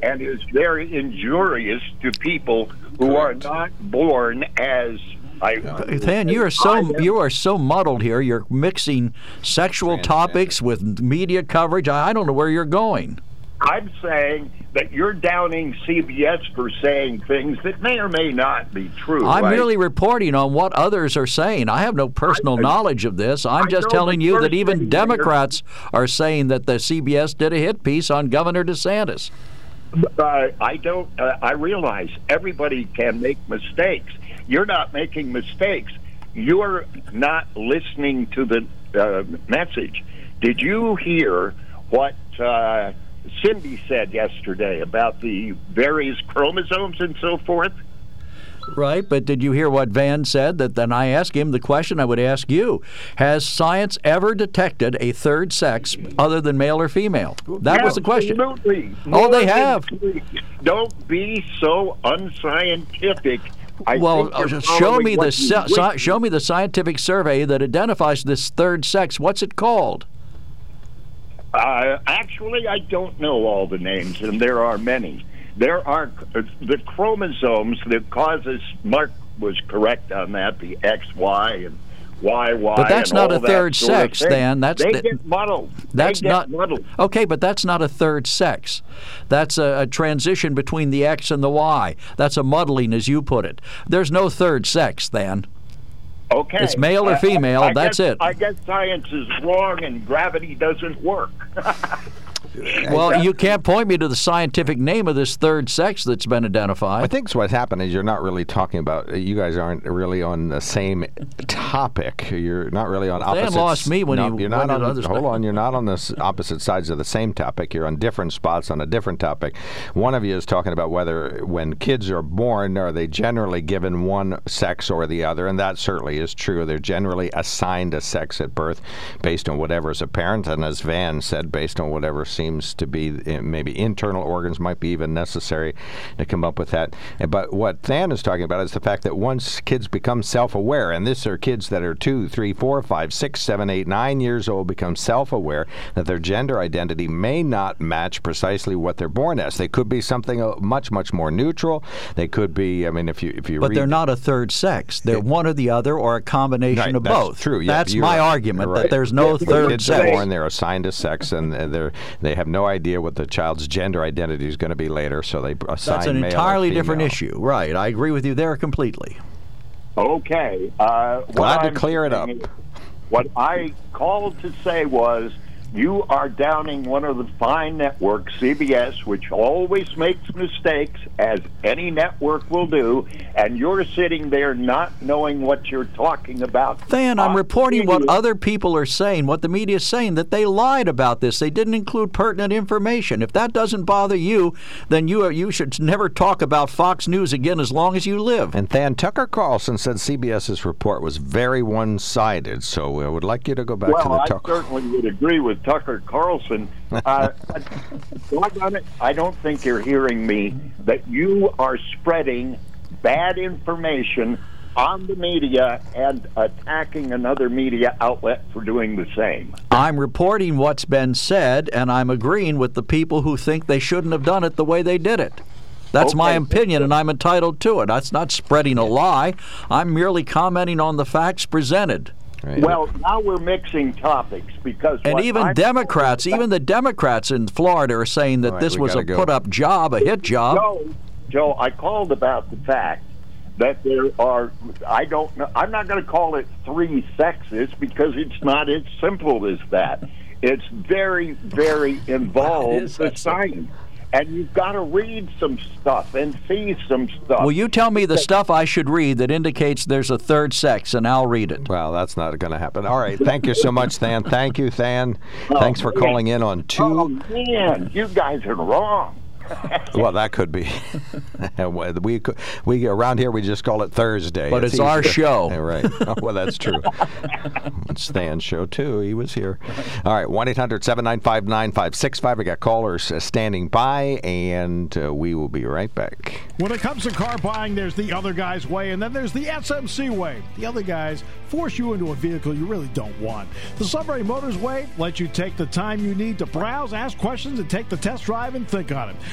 and is very injurious to people who are not born as I. Dan, you are so you are so muddled here. You're mixing sexual topics with media coverage. I, I don't know where you're going. I'm saying that you're downing CBS for saying things that may or may not be true. I'm right? merely reporting on what others are saying. I have no personal knowledge of this. I'm I just telling you that even Democrats are saying that the CBS did a hit piece on Governor DeSantis. Uh, I don't. Uh, I realize everybody can make mistakes. You're not making mistakes. You're not listening to the uh, message. Did you hear what Cindy said yesterday about the various chromosomes and so forth? Right, but did you hear what Van said? That then I asked him the question I would ask you: Has science ever detected a third sex other than male or female? That was the question. Absolutely. Oh, they have. Don't be so unscientific. I well, uh, show me the sci- show me the scientific survey that identifies this third sex. What's it called? Uh, actually, I don't know all the names, and there are many. There are uh, the chromosomes that causes. Mark was correct on that. The X, Y, and Y, Y. But that's not a third sex. Dan. That's they the- get muddled. That's they get not muddled. okay, but that's not a third sex. That's a, a transition between the X and the Y. That's a muddling, as you put it. There's no third sex, then. Okay, It's male or I- I- female, I that's guess- it. I guess science is wrong and gravity doesn't work. Well, you can't point me to the scientific name of this third sex that's been identified. I think what's happened is you're not really talking about. You guys aren't really on the same topic. You're not really on Dan opposite. lost me when no, he you're not on. other hold stuff. on, you're not on the opposite sides of the same topic. You're on different spots on a different topic. One of you is talking about whether when kids are born, are they generally given one sex or the other, and that certainly is true. They're generally assigned a sex at birth based on whatever is apparent, and as Van said, based on whatever seems to be uh, maybe internal organs might be even necessary to come up with that. Uh, But what Dan is talking about is the fact that once kids become self-aware, and this are kids that are two, three, four, five, six, seven, eight, nine years old, become self-aware that their gender identity may not match precisely what they're born as. They could be something uh, much, much more neutral. They could be. I mean, if you if you but they're not a third sex. They're one or the other, or a combination Right, of that's both. True. Yeah, That's my right. argument Right. that there's no third sex. born, they're assigned a sex, and they're they have no idea what the child's gender identity is going to be later, so they assign That's an male or entirely different issue. Right. I agree with you there completely. Okay. Uh, what Glad to I'm clear it up. is- What I called to say was you are downing one of the fine networks, CBS, which always makes mistakes, as any network will do, and you're sitting there not knowing what you're talking about. Then I'm on reporting what other people are saying, what the media is saying, that they lied about this. They didn't include pertinent information. If that doesn't bother you, then you you should never talk about Fox News again as long as you live. And Dan Tucker Carlson said CBS's report was very one-sided, so I would like you to go back well, to the Tucker. I Tucker. certainly would agree with with Tucker Carlson. Uh, it, I don't think you're hearing me that you are spreading bad information on the media and attacking another media outlet for doing the same. I'm reporting what's been said, and I'm agreeing with the people who think they shouldn't have done it the way they did it. That's my opinion, and I'm entitled to it. That's not spreading a lie. I'm merely commenting on the facts presented. Right. Well, now we're mixing topics because And even I'm- Democrats, even the Democrats in Florida are saying that All right, this was a go. put up job, a hit job. Joe, Joe, I called about the fact that there are. I don't know. I'm not going to call it three sexes because it's not as simple as that. It's very, very involved. is the science, and you've got to read some stuff and see some stuff. Will you tell me the stuff I should read that indicates there's a third sex, and I'll read it? Well, that's not going to happen. All right. Thank you so much, Dan. Thank you, Dan. Thanks for oh, calling in on Oh two. man, you guys are wrong. Well, that could be. we could- we around here we just call it Thursday. But it's our show. Yeah, right. Oh, well, that's true. it's Dan's show too. He was here. All right. One 9565 We got callers uh, standing by, and uh, we will be right back. When it comes to car buying, there's the other guy's way, and then there's the SMC way. The other guys force you into a vehicle you really don't want. The Sunbury Motors way lets you take the time you need to browse, ask questions, and take the test drive and think on it.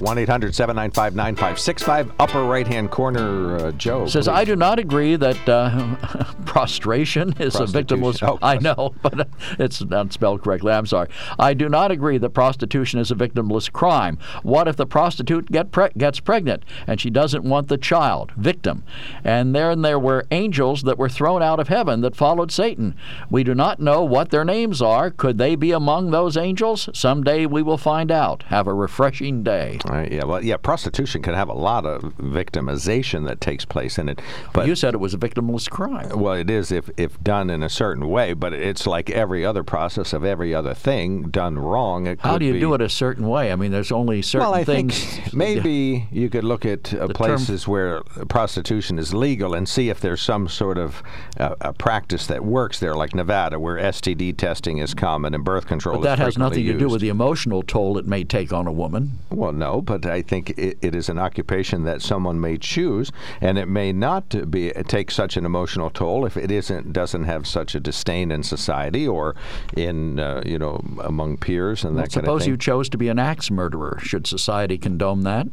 1 800 795 9565. Upper right hand corner, uh, Joe. Says, please. I do not agree that uh, prostration is a victimless. Oh, I know, but it's not spelled correctly. I'm sorry. I do not agree that prostitution is a victimless crime. What if the prostitute get pre- gets pregnant and she doesn't want the child? Victim. And then there were angels that were thrown out of heaven that followed Satan. We do not know what their names are. Could they be among those angels? Someday we will find out. Have a refreshing day. Yeah, well, yeah, prostitution can have a lot of victimization that takes place in it, but you said it was a victimless crime. well, it is if if done in a certain way, but it's like every other process of every other thing done wrong. It How do you be, do it a certain way? I mean, there's only certain Well, I things. think maybe you could look at uh, term- places where prostitution is legal and see if there's some sort of uh, a practice that works there, like Nevada, where STD testing is common and birth control. But that has nothing frequently to do with the emotional toll it may take on a woman. Well, no, but I think it, it is an occupation that someone may choose, and it may not be take such an emotional toll if it isn't doesn't have such a disdain in society or in uh, you know among peers and that kind of Suppose you chose to be an axe murderer. Should society condone that?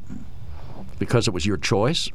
Because it was your choice?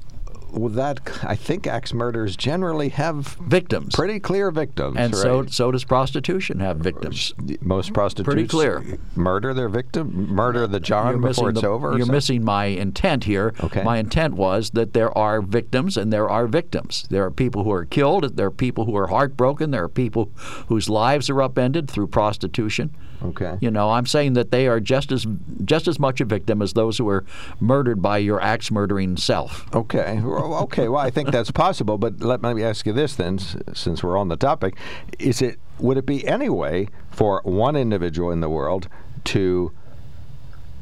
Well, that I think axe murders generally have Victims. pretty clear victims, and so right? so does prostitution have victims. most prostitutes pretty clear. murder their victim, murder the John You're before it's the- over. You're missing my intent here. Okay. My intent was that there are victims and there are victims. There are people who are killed. There are people who are heartbroken. There are people whose lives are upended through prostitution. Okay. You know, I'm saying that they are just as just as much a victim as those who are murdered by your axe murdering self. Okay. Well, okay. Well, I think that's possible. But let me ask you this then, since we're on the topic: Is it would it be any way for one individual in the world to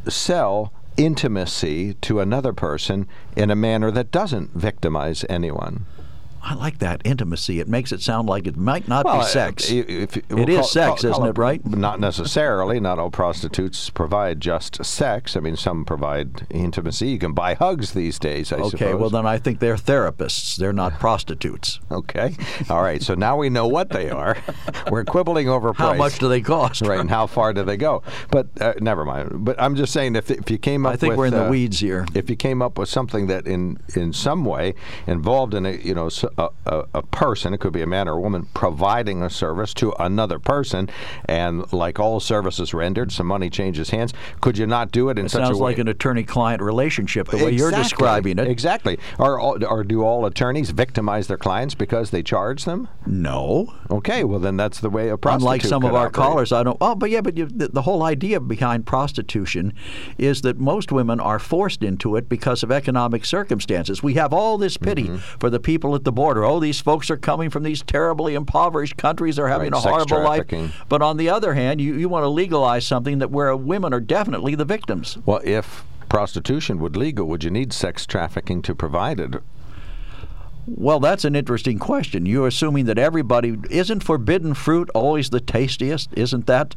sell intimacy to another person in a manner that doesn't victimize anyone? I like that intimacy. It makes it sound like it might not be uh, sex. If, if, It is sex, isn't it, right? Not necessarily. Not all prostitutes provide just sex. I mean, some provide intimacy. You can buy hugs these days, I okay, suppose. Okay, well then I think they're therapists. They're not prostitutes. Okay. All right. So now we know what they are. We're quibbling over How much do they cost? Right, and how far do they go? But uh, never mind. But I'm just saying, if if you came up, I think with, we're in the uh, weeds here. If you came up with something that in in some way involved in a you know s- a, a, a person, it could be a man or a woman, providing a service to another person, and like all services rendered, some money changes hands. Could you not do it in it such a way? sounds like an attorney-client relationship, the way you're describing it. Exactly. Or, or do all attorneys victimize their clients because they charge them? No. Okay, well then that's the way a prostitute Unlike some of our operate. callers, I don't. Oh, but yeah, but you, the, the whole idea behind prostitution is that most women are forced into it because of economic circumstances. We have all this pity Mm-hmm. for the people at the border. Oh, these folks are coming from these terribly impoverished countries. They're having Right, a horrible life. But on the other hand, you, you want to legalize something that where women are definitely the victims. Well, if prostitution would legal, would you need sex trafficking to provide it? Well, that's an interesting question. You're assuming that everybody isn't forbidden fruit always the tastiest? Isn't that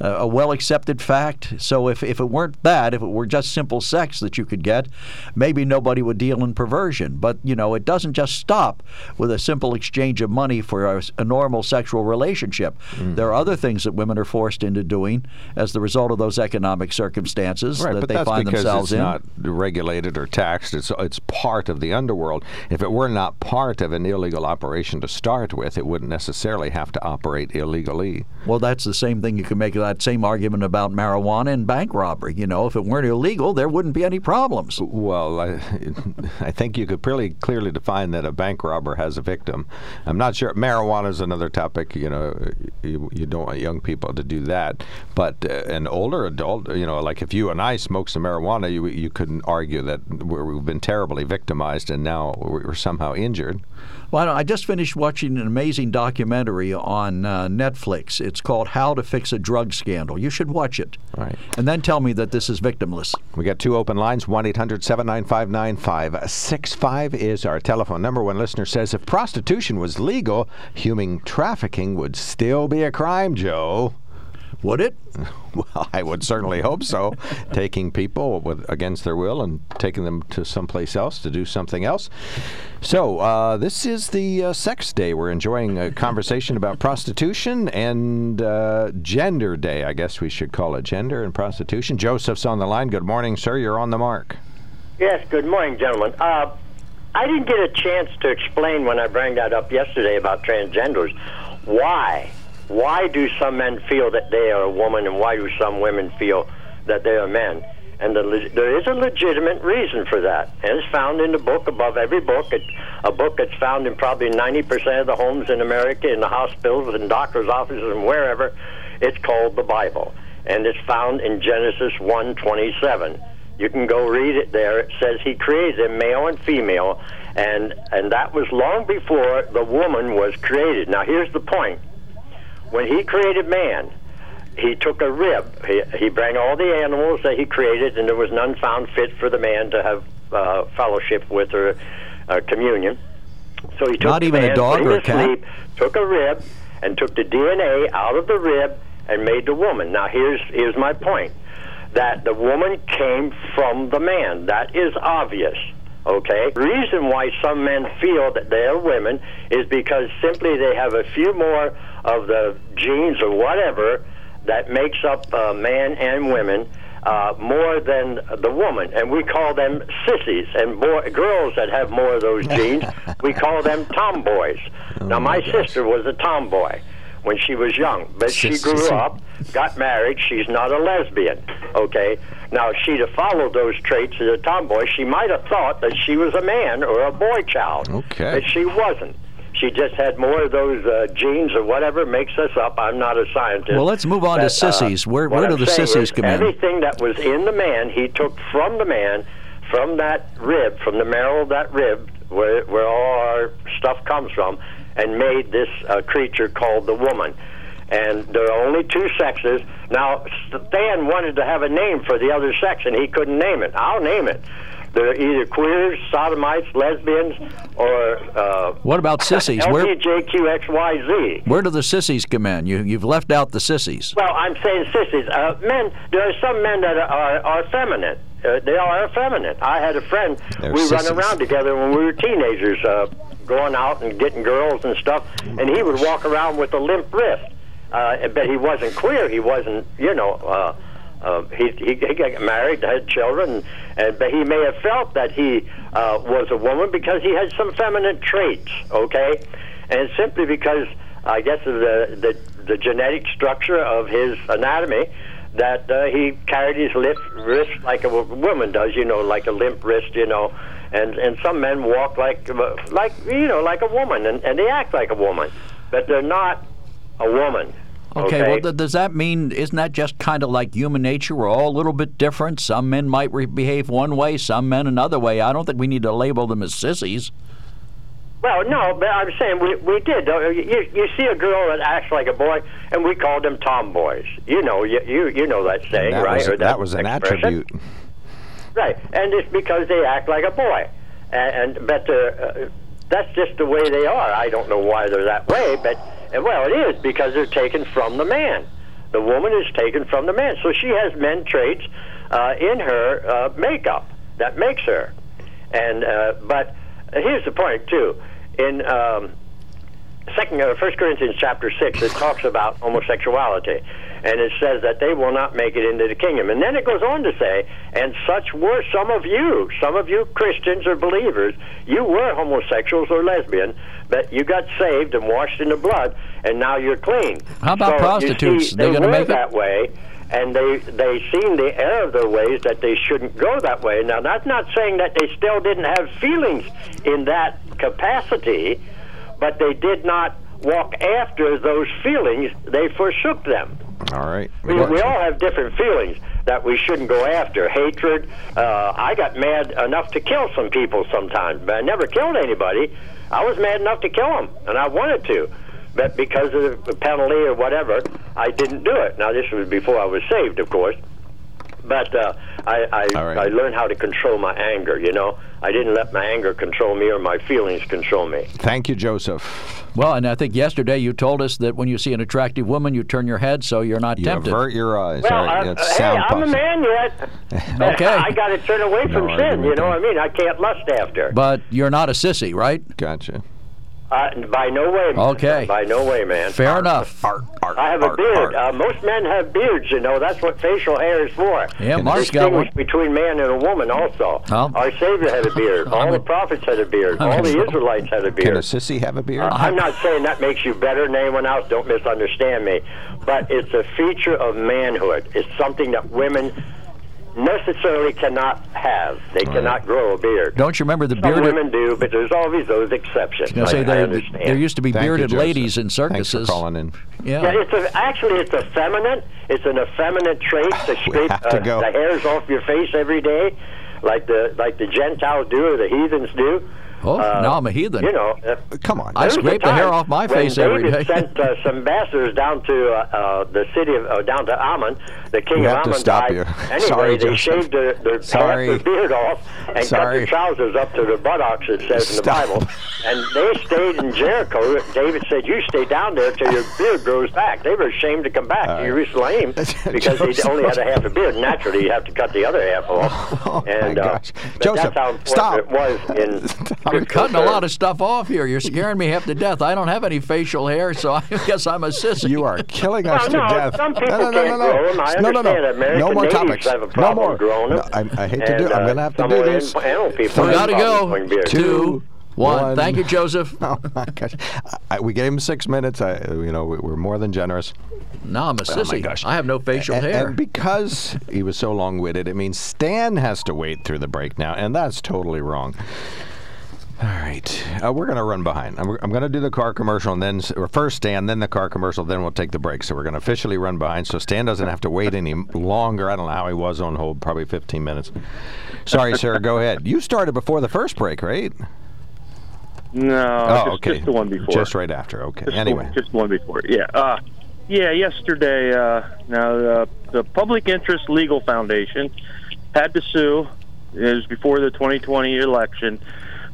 a well accepted fact? So, if, if it weren't that, if it were just simple sex that you could get, maybe nobody would deal in perversion. But, you know, it doesn't just stop with a simple exchange of money for a, a normal sexual relationship. Mm. There are other things that women are forced into doing as the result of those economic circumstances Right, that but they that's find because themselves it's in. not regulated or taxed. It's it's part of the underworld. If it were not part of an illegal operation to start with, it wouldn't necessarily have to operate illegally. Well, that's the same thing. You can make that same argument about marijuana and bank robbery. You know, if it weren't illegal, there wouldn't be any problems. Well, I, I think you could pretty clearly define that a bank robber has a victim. I'm not sure. Marijuana is another topic. You know, you, you don't want young people to do that. But uh, an older adult, you know, like if you and I smoke some marijuana, you you couldn't argue that we're, we've been terribly victimized and now we're somehow injured. Well, I, just finished watching an amazing documentary on uh, Netflix. It's called How to Fix a Drug Scandal. You should watch it. All right. And then tell me that this is victimless. We got two open lines. 1 800 795 9565 is our telephone number. One listener says if prostitution was legal, human trafficking would still be a crime, Joe. Would it? Well, I would certainly hope so. taking people with, against their will and taking them to someplace else to do something else. So, uh, this is the uh, sex day. We're enjoying a conversation about prostitution and uh, gender day. I guess we should call it gender and prostitution. Joseph's on the line. Good morning, sir. You're on the mark. Yes, good morning, gentlemen. Uh, I didn't get a chance to explain when I brought that up yesterday about transgenders. Why? Why do some men feel that they are a woman, and why do some women feel that they are men? And the, there is a legitimate reason for that, and it's found in the book above every book. It, a book that's found in probably 90% of the homes in America, in the hospitals, and doctors' offices, and wherever. It's called the Bible, and it's found in Genesis 1:27. You can go read it there. It says he created them male and female, and and that was long before the woman was created. Now here's the point: when he created man, he took a rib. He, he brought all the animals that he created, and there was none found fit for the man to have uh, fellowship with or uh, communion. So he took Not even a dog or a cat? sleep, took a rib, and took the DNA out of the rib and made the woman. Now here's here's my point: that the woman came from the man. That is obvious. Okay. Reason why some men feel that they are women is because simply they have a few more of the genes or whatever that makes up uh, man and women uh, more than the woman, and we call them sissies. And boy, girls that have more of those genes, we call them tomboys. now, my, sister was a tomboy when she was young, but she grew up, got married. She's not a lesbian. Okay. Now, if she'd have followed those traits as a tomboy, she might have thought that she was a man or a boy child. Okay. But she wasn't. She just had more of those uh, genes or whatever makes us up. I'm not a scientist. Well, let's move on to But, uh, sissies. Where- where do I'm the sissies come in? Everything that was in the man, he took from the man, from that rib, from the marrow of that rib, where where all our stuff comes from, and made this uh, creature called the woman. And there are only two sexes. Now, Stan wanted to have a name for the other sex, and he couldn't name it. I'll name it. They're either queers, sodomites, lesbians, or uh, What about sissies? Where LGBTQXYZ. where do the sissies come in? You you've left out the sissies. Well, I'm saying sissies. Uh, men, there are some men that are, are effeminate. Uh, they are effeminate. I had a friend. They're we sissies. run around together when we were teenagers, uh, going out and getting girls and stuff. And he would walk around with a limp wrist. Uh, but he wasn't queer. He wasn't, you know, uh, he, he got married, had children, and but he may have felt that he uh, was a woman because he had some feminine traits. Okay, and simply because I guess the the, the genetic structure of his anatomy that uh, he carried his lift, wrist like a woman does, you know, like a limp wrist, you know, and and some men walk like uh, like you know like a woman, and, and they act like a woman, but they're not a woman. Okay, Okay. well, th- does that mean, isn't that just kind of like human nature? We're all a little bit different. Some men might re- behave one way, some men another way. I don't think we need to label them as sissies. Well, no, but I'm saying we we did. You you see a girl that acts like a boy, and we called them tomboys. You know, you you, you know that saying, that right? was, Or that was an expression. attribute. Right, and it's because they act like a boy, and, and but uh, uh, that's just the way they are. I don't know why they're that way, but well, it is because they're taken from the man. The woman is taken from the man, so she has men traits uh, in her uh, makeup that makes her. And uh, but here's the point too. In um, Second, uh, First Corinthians chapter six, it talks about homosexuality, and it says that they will not make it into the kingdom. And then it goes on to say, and such were some of you, some of you Christians or believers, you were homosexuals or lesbian, but you got saved and washed in the blood, and now you're clean. How about So, prostitutes? see, They they gonna make it? that way. And they they seen the error of their ways that they shouldn't go that way. Now that's not saying that they still didn't have feelings in that capacity, but they did not walk after those feelings. They forsook them. All right. We, we all have different feelings that we shouldn't go after. Hatred. Uh, I got mad enough to kill some people sometimes, but I never killed anybody. I was mad enough to kill them, and I wanted to. But because of the penalty or whatever, I didn't do it. Now, this was before I was saved, of course. But uh, I, I, All right. I learned how to control my anger, you know. I didn't let my anger control me or my feelings control me. Thank you, Joseph. Well, and I think yesterday you told us that when you see an attractive woman, you turn your head so you're not You tempted. avert your eyes. Well, All right, I, that's hey, sound I'm a man yet. Okay. I got to turn away No from sin. You know what I mean? I can't lust after. But you're not a sissy, right? Gotcha. Uh, by no way. Man. Okay. By no way, man. Fair enough. Art, art, I have a beard. Uh, most men have beards, you know. That's what facial hair is for. Yeah, To Mark's got one. distinguish between man and a woman, also. Well, Our Savior had a beard. All I'm the prophets had a beard. I'm All in the trouble. Israelites had a beard. Can a beard. sissy have a beard? Uh, I'm not saying that makes you better than anyone else. Don't misunderstand me. But it's a feature of manhood. It's something that women necessarily cannot have. They cannot grow a beard. Don't you remember the Some bearded? women do, but there's always those exceptions. I say I, I there, understand. there used to be Thank bearded Joseph. ladies in Thanks circuses. for calling in. Yeah. Yeah, it's a, actually it's effeminate. It's an effeminate trait to We scrape have to uh, go. the hairs off your face every day, like the like the Gentiles do or the heathens do. Oh, Uh, now I'm a heathen. You know, uh, Come on. I there was a scrape the hair off my when face every David day. sent uh, some ambassadors down to uh, uh, the city of uh, down to Ammon. The king We of to Ammon stop died. you. Anyway, Sorry, they Joseph. shaved their, their Sorry. their beard off and cut their trousers up to their buttocks. It says in the Bible. And they stayed in Jericho. David said, "You stay down there till your beard grows back." They were ashamed to come back All to right. Jerusalem because they only had a half a beard. Naturally, you have to cut the other half off. Oh, my and, uh, gosh. but Joseph, that's how stop. it was in. Stop. You're cutting a lot of stuff off here. You're scaring me half to death. I don't have any facial hair, so I guess I'm a sissy. You are killing us Well, to no, death. some people no, no, no, no, no. grow 'em. No, no, no. American no more topics. no more. No, I, I hate to do And, it. I'm uh, going to have to do this. the We gotta go. growing. Two, one. one. Thank you, Joseph. Oh my gosh! I, we gave him six minutes. I, you know, we, we're more than generous. No, I'm a Oh my sissy. gosh! I have no facial and, hair. And because he was so long-witted, it means Stan has to wait through the break now, and that's totally wrong. All right, uh, we're going to run behind. I'm, I'm going to do the car commercial, and then first Stan, then the car commercial, then we'll take the break. So we're going to officially run behind, so Stan doesn't have to wait any longer. I don't know how he was on hold, probably 15 minutes. Sorry, sir. Go ahead. You started before the first break, right? No, oh, just, okay. just the one before. Just right after. Okay. Just anyway, one- just the one before. Yeah. Uh, yeah. Yesterday, uh, now uh, the Public Interest Legal Foundation had to sue. It was before the 2020 election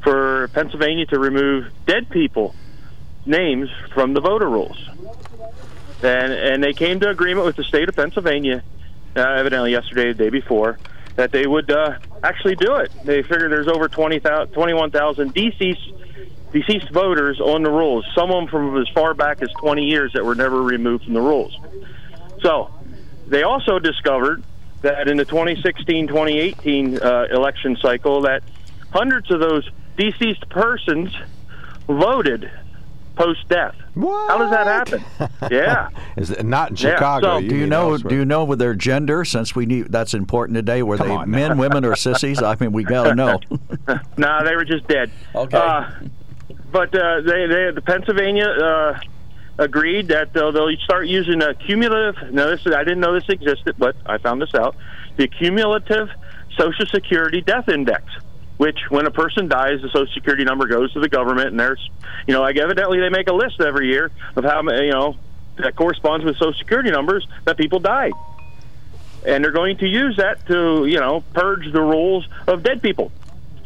for Pennsylvania to remove dead people names from the voter rolls, and and they came to agreement with the state of Pennsylvania, uh, evidently yesterday, the day before, that they would uh, actually do it. They figured there's over 20,000 21,000 deceased deceased voters on the rolls. Some of them from as far back as 20 years that were never removed from the rolls. So they also discovered that in the 2016-2018 uh, election cycle, that hundreds of those deceased persons voted post death. How does that happen? yeah. Is it not in Yeah, Chicago? so- Do you know? elsewhere. Do you know with their gender? Since we need that's important today. Were Come they on now. men, women, or sissies? I mean, we gotta know. nah, they were just dead. Okay. Uh, but uh, they, they, the Pennsylvania uh, agreed that they'll, they'll start using a cumulative. Now, this is, I didn't know this existed, but I found this out. The cumulative Social Security death index, which when a person dies, the Social Security number goes to the government, and there's, you know, like evidently they make a list every year of how many, you know, that corresponds with Social Security numbers that people died. And they're going to use that to, you know, purge the rules of dead people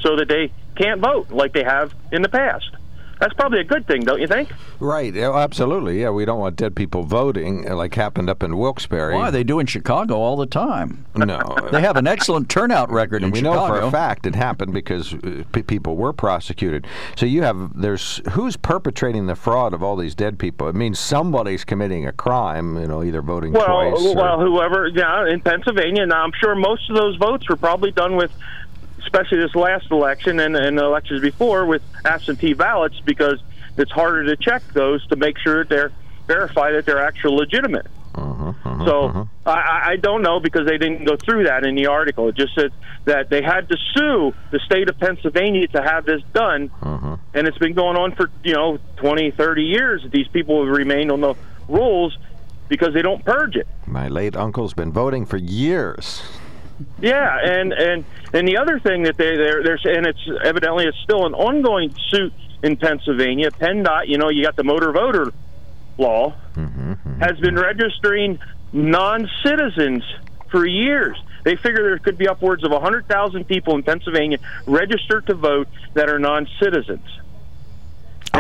so that they can't vote like they have in the past. That's probably a good thing, don't you think? Right. Absolutely. Yeah, we don't want dead people voting, uh, like happened up in Wilkes-Barre. Why they do in Chicago all the time? No. They have an excellent turnout record in we Chicago. know for a fact it happened because uh, p- people were prosecuted. So you have there's who's perpetrating the fraud of all these dead people. It means somebody's committing a crime. You know, either voting Well, twice. or- well, whoever, yeah, in Pennsylvania. Now, I'm sure most of those votes were probably done with, especially this last election and, and the elections before, with absentee ballots because it's harder to check those to make sure that they're verified that they're actually legitimate. Uh-huh, So I- I, I don't know because they didn't go through that in the article. It just said that they had to sue the state of Pennsylvania to have this done, uh-huh. and it's been going on for you know 20, 30 years. These people have remained on the rules because they don't purge it. My late uncle's been voting for years. Yeah, and and and the other thing that they they're, there's and it's evidently it's still an ongoing suit in Pennsylvania. PennDOT, you know, you got the motor voter law, mm-hmm, mm-hmm. has been registering non-citizens for years. They figure there could be upwards of 100,000 people in Pennsylvania registered to vote that are non-citizens.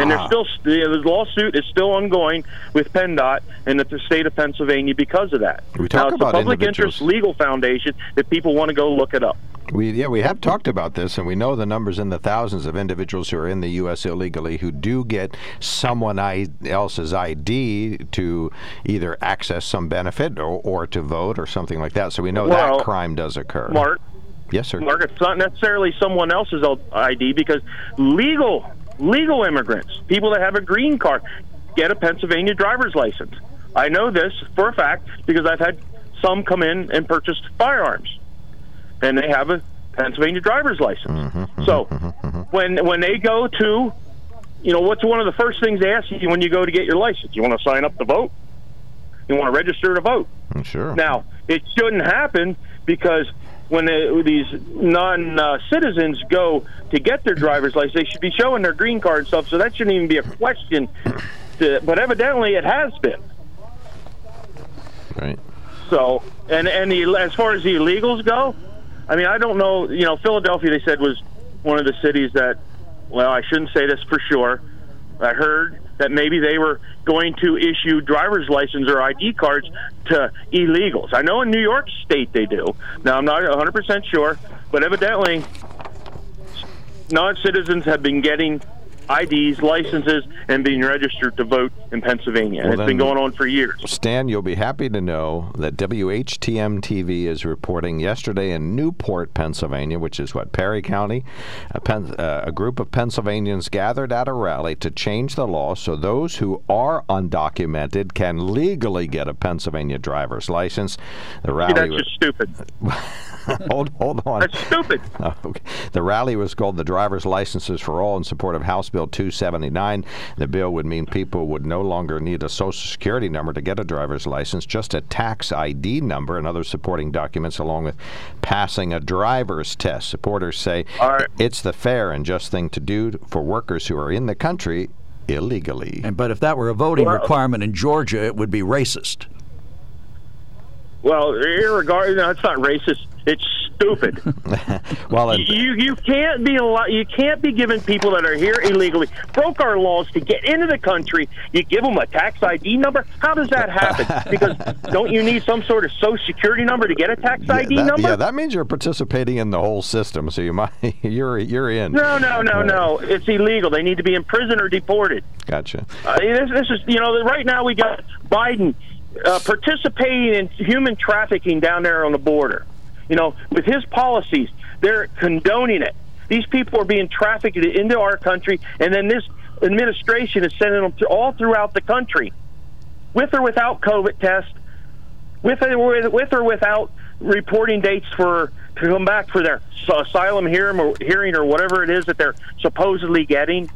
And Ah. there's still the lawsuit is still ongoing with PennDOT and the state of Pennsylvania because of that. We talk now, it's about a public interest legal foundation that people want to go look it up. We yeah we have talked about this and we know the numbers in the thousands of individuals who are in the U.S. illegally who do get someone else's ID to either access some benefit or, or to vote or something like that. So we know Well, that crime does occur. Mark, Yes, sir. Mark, it's not necessarily someone else's ID because legal legal immigrants, people that have a green card, get a Pennsylvania driver's license. I know this for a fact because I've had some come in and purchased firearms, and they have a Pennsylvania driver's license. Mm-hmm, mm-hmm, so mm-hmm, when when they go to, you know, what's one of the first things they ask you when you go to get your license? You want to sign up to vote? You want to register to vote? Mm, Sure. Now, it shouldn't happen because when these non-citizens uh, go to get their driver's license, they should be showing their green card and stuff. So that shouldn't even be a question. To, but evidently, it has been. Right. So, and and the as far as the illegals go, I mean, I don't know. You know, Philadelphia they said was one of the cities that. Well, I shouldn't say this for sure. I heard that maybe they were going to issue driver's license or ID cards to illegals. I know in New York State they do. Now I'm not 100% sure, but evidently non-citizens have been getting IDs, licenses, and being registered to vote in Pennsylvania. Well, it's been going on for years. Stan, you'll be happy to know that WHTM TV is reporting yesterday in Newport, Pennsylvania, which is what, Perry County? A, Pen, uh, a group of Pennsylvanians gathered at a rally to change the law so those who are undocumented can legally get a Pennsylvania driver's license. The See, rally that's was, just stupid. hold, hold on. That's stupid. Okay. The rally was called the Driver's Licenses for All in support of House Bill 279. The bill would mean people would no longer need a Social Security number to get a driver's license, just a tax ID number and other supporting documents, along with passing a driver's test. Supporters say All right. it's the fair and just thing to do for workers who are in the country illegally. And but if that were a voting Well- requirement in Georgia, it would be racist. Well, irregardless, no, it's not racist. It's stupid. well, and, you you can't be a. You can't be giving people that are here illegally broke our laws to get into the country. You give them a tax ID number. How does that happen? because don't you need some sort of social security number to get a tax ID that, number? yeah, that means you're participating in the whole system, so you might you're you're in. no, no, no, no. It's illegal. They need to be in prison or deported. Gotcha. Uh, this, this is, you know, right now we got Biden uh, participating in human trafficking down there on the border. You know, with his policies, they're condoning it. These people are being trafficked into our country, and then this administration is sending them to all throughout the country, with or without COVID test, with or, with or without reporting dates for to come back for their asylum hearing or hearing or whatever it is that they're supposedly getting.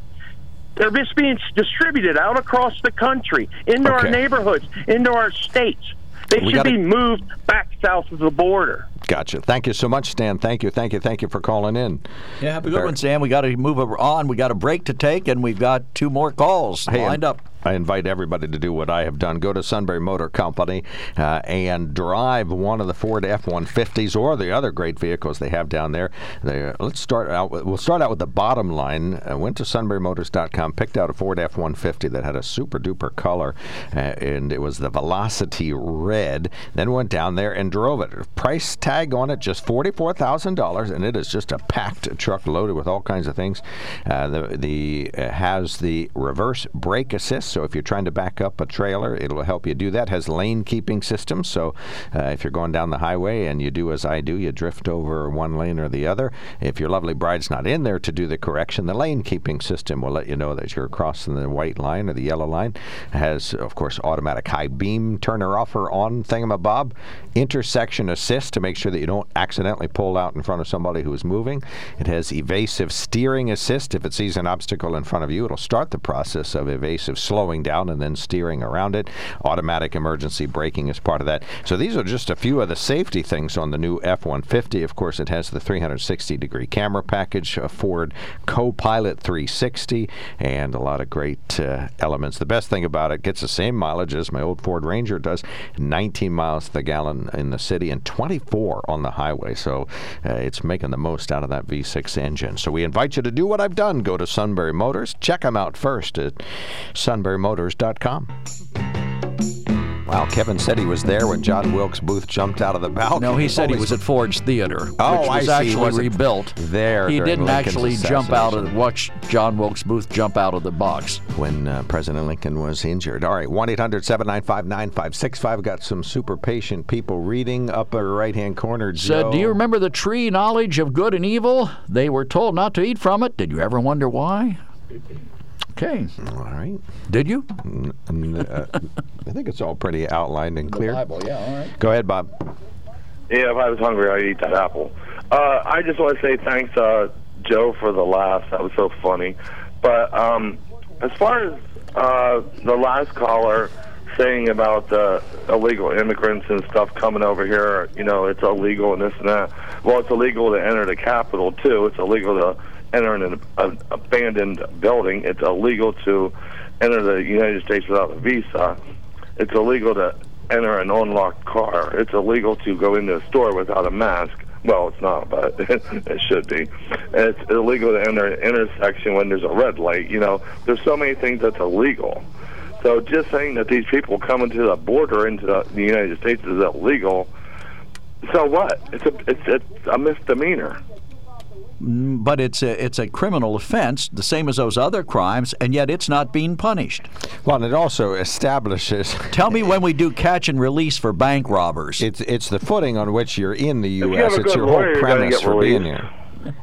They're just being distributed out across the country, into Okay. our neighborhoods, into our states. They We should gotta- be moved back south of the border. Gotcha. Thank you so much, Stan. Thank you, thank you, thank you for calling in. Yeah, have a good one, Sam. We got to move on. We got a break to take, and we've got two more calls Hey, lined up. I invite everybody to do what I have done. Go to Sunbury Motor Company uh, and drive one of the Ford F-150s or the other great vehicles they have down there. They, let's start out. With, we'll start out with the bottom line. I went to SunburyMotors.com, picked out a Ford F-150 that had a super duper color, uh, and it was the Velocity Red. Then went down there and drove it. Price tag on it just forty-four thousand dollars, and it is just a packed truck loaded with all kinds of things. Uh, the the uh, has the reverse brake assist, so if you're trying to back up a trailer, it'll help you do that. Has lane keeping system, so uh, if you're going down the highway and you do as I do, you drift over one lane or the other. If your lovely bride's not in there to do the correction, the lane keeping system will let you know that you're crossing the white line or the yellow line. Has of course automatic high beam turner offer on thingamabob, intersection assist to make sure that you don't accidentally pull out in front of somebody who is moving. It has evasive steering assist. If it sees an obstacle in front of you, it'll start the process of evasive slowing down and then steering around it. Automatic emergency braking is part of that. So these are just a few of the safety things on the new F-150. Of course, it has the 360 degree camera package, a Ford Copilot 360, and a lot of great uh, elements. The best thing about it gets the same mileage as my old Ford Ranger does, 19 miles to the gallon in the city and 24 on the highway. So uh, it's making the most out of that V6 engine. So we invite you to do what I've done. Go to Sunbury Motors. Check them out first at sunburymotors.com. Wow, Kevin said he was there when John Wilkes Booth jumped out of the balcony. No, he said he was at Ford's Theater, Oh, which I was see. Actually rebuilt. there He didn't Lincoln's actually jump out of assassination. watch John Wilkes Booth jump out of the box. when uh, President Lincoln was injured. All right, 1 800 795 9565. Got some super patient people reading upper right hand corner. Said, Do you remember the tree knowledge of good and evil? They were told not to eat from it. Did you ever wonder why? Okay. All right. Did you? N- n- uh, I think it's all pretty outlined and clear. Bible, yeah, all right. Go ahead, Bob. Yeah, if I was hungry, I'd eat that apple. Uh, I just want to say thanks, uh, Joe, for the laugh. That was so funny. But um, as far as uh, the last caller saying about the illegal immigrants and stuff coming over here, you know, it's illegal and this and that. Well, it's illegal to enter the capital too. It's illegal to enter an, an abandoned building. It's illegal to enter the United States without a visa. It's illegal to enter an unlocked car. It's illegal to go into a store without a mask. Well, it's not, but it should be. It's illegal to enter an intersection when there's a red light. You know, there's so many things that's illegal. So just saying that these people coming to the border into the, the United States is illegal. So what? It's a it's, it's a misdemeanor. Mm, But it's a, it's a criminal offense, the same as those other crimes, and yet it's not being punished. Well, and it also establishes. Tell me when we do catch and release for bank robbers. It's it's the footing on which you're in the U.S. have a It's your whole premise get for being here.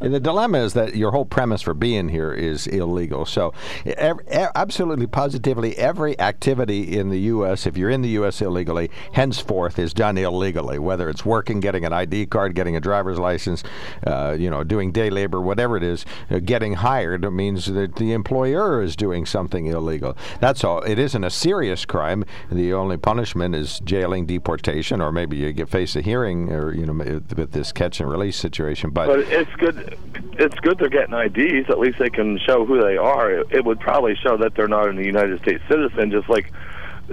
The dilemma is that your whole premise for being here is illegal. So, ev- e- absolutely, positively, every activity in the U.S., if you're in the U.S. illegally, henceforth is done illegally. Whether it's working, getting an ID card, getting a driver's license, uh, you know, doing day labor, whatever it is, uh, getting hired means that the employer is doing something illegal. That's all. It isn't a serious crime. The only punishment is jailing, deportation, or maybe you get face a hearing, or you know, with this catch and release situation. But But it's good. It's good they're getting IDs. At least they can show who they are. It, it would probably show that they're not a United States citizen. Just like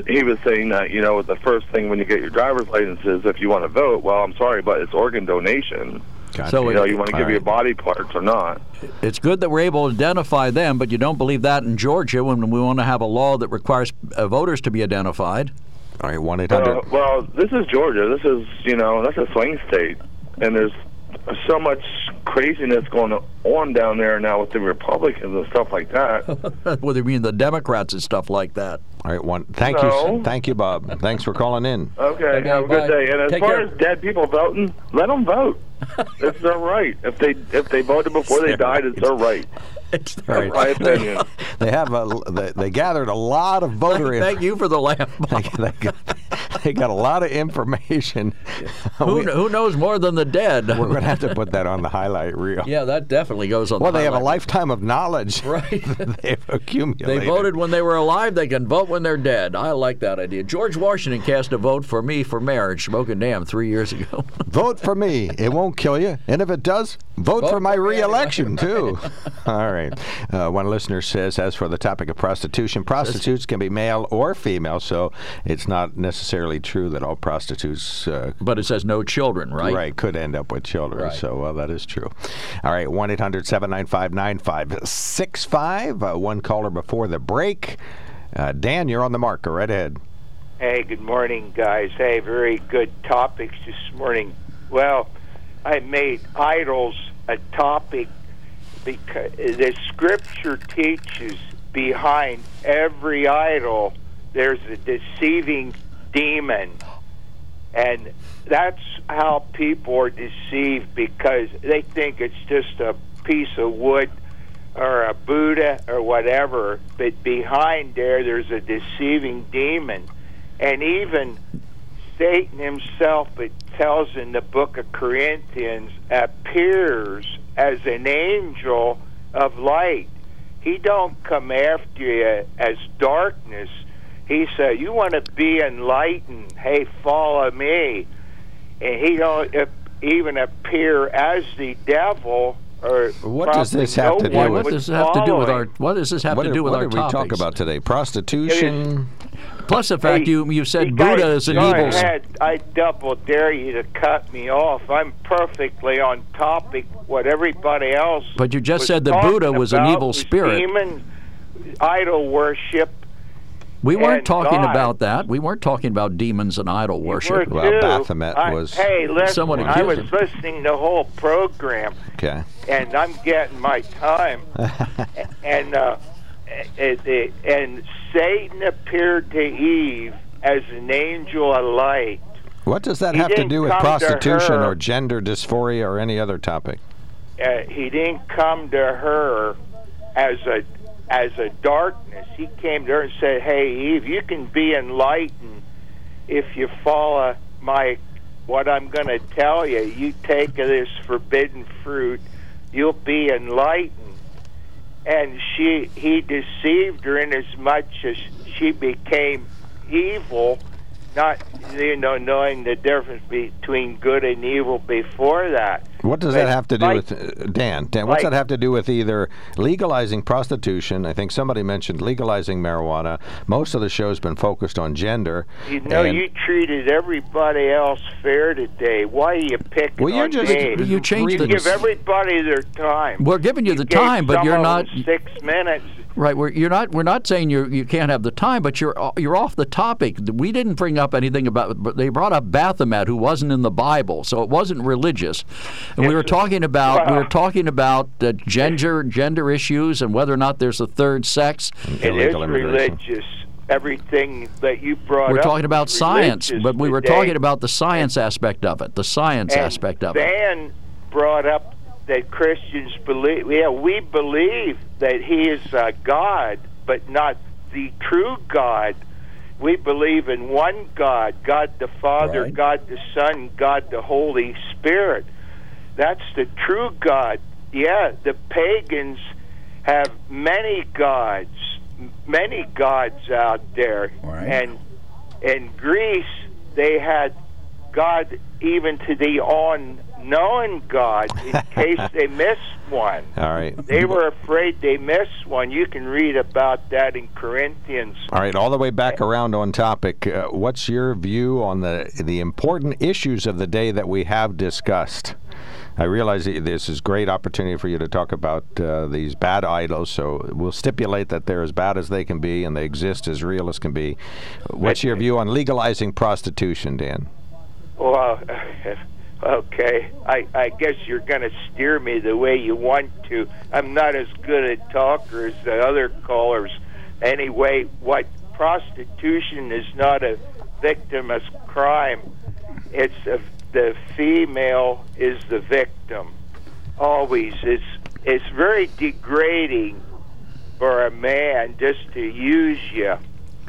he was saying that you know the first thing when you get your driver's license is if you want to vote. Well, I'm sorry, but it's organ donation. So you know, you want to all give your body parts or not. It's good that we're able to identify them, but you don't believe that in Georgia when we want to have a law that requires uh, voters to be identified. all right, one eight hundred. well, this is Georgia. This is you know that's a swing state, and there's so much craziness going on down there now with the Republicans and stuff like that. what do you mean the Democrats and stuff like that? All right, one. Thank No. you, thank you, Bob. Thanks for calling in. Okay, Okay, have a bye. good day. And as Take far care. as dead people voting, let them vote. it's their right. If they if they voted before they died, it's their right. It's All right. Opinion. They have a. They, they gathered a lot of voter. inf- Thank you for the lamp. they, they got, they got a lot of information. who, We, who knows more than the dead? we're going to have to put that on the highlight reel. yeah, that definitely goes on. Well, the they have a lifetime of knowledge Right. they've accumulated. They voted when they were alive. They can vote when they're dead. I like that idea. George Washington cast a vote for me for marriage, smoking dam, three years ago. Vote for me. It won't kill you. And if it does, vote, Vote for my reelection, too. All right. Uh, one listener says, as for the topic of prostitution, prostitutes can be male or female, so it's not necessarily true that all prostitutes. Uh, but it says no children, right? Right, could end up with children. Right. So, well, that is true. All right, 1 800 795 9565. Uh, One caller before the break. Uh, Dan, you're on the mark. Go right ahead. Hey, good morning, guys. Hey, very good topics this morning. Well, I made idols a topic because the scripture teaches behind every idol there's a deceiving demon. And that's how people are deceived because they think it's just a piece of wood or a Buddha or whatever, but behind there, there's a deceiving demon. And even Satan himself, tells in the book of Corinthians, appears as an angel of light. He don't come after you as darkness. He said, "You want to be enlightened? Hey, follow me." And he don't even appear as the devil. Or What does this have no to do with- What does this have to do with our? What does this have what to did, do with what our did we talk about today? Prostitution. Plus the fact Hey, you you said you Buddha guys, is an evil. s- ahead. I double dare you to cut me off. I'm perfectly on topic. What everybody else. But you just said that talking Buddha was an evil was spirit. Demon idol worship. We weren't talking God. about that. We weren't talking about demons and idol worship. Well, too. Baphomet I- was- Hey, listen. I was accused him. listening to the whole program, Okay. and I'm getting my time. and uh, and, Satan appeared to Eve as an angel of light. What does that He have to do with prostitution or gender dysphoria or any other topic? uh, he didn't come to her as a as a darkness. He came to her and said, "Hey, Eve, you can be enlightened if you follow my what I'm going to tell you. You take this forbidden fruit, you'll be enlightened." And she he deceived her in as much as she became evil, not you know knowing the difference between good and evil before that. What does But that have to do like- with uh, Dan? Dan, what's like- that have to do with either legalizing prostitution? I think somebody mentioned legalizing marijuana. Most of the show's been focused on gender. You know, you treated everybody else fair today. Why are you picking Well, you're on just- me? You changed the- give everybody their time. We're giving you the gave time, but you're not. six minutes. Right, we're, you're not. We're not saying you you can't have the time, but you're you're off the topic. We didn't bring up anything about. But they brought up Baphomet, who wasn't in the Bible, so it wasn't religious. And we were talking about we were talking about uh, gender gender issues and whether or not there's a third sex. It is religious. Everything that you brought up. We're up talking about science, but we were today. talking about the science aspect of it. The science and aspect of it. Van brought up that Christians believe. Yeah, we believe that He is uh, God, but not the true God. We believe in one God, God the Father, Right. God the Son, God the Holy Spirit. That's the true God. Yeah, the pagans have many gods, many gods out there, Right. and in Greece they had God even to the unknown God in case they missed one. All right. They were afraid they missed one. You can read about that in Corinthians. All right, all the way back around on topic. Uh, what's your view on the the important issues of the day that we have discussed? I realize that this is great opportunity for you to talk about uh, these bad idols. So we'll stipulate that they're as bad as they can be and they exist as real as can be. What's your view on legalizing prostitution, Dan? Well, Okay, I, I guess you're going to steer me the way you want to. I'm not as good a talker as the other callers. Anyway, what prostitution is not a victimless crime. It's a, the female is the victim. Always, it's it's very degrading for a man just to use you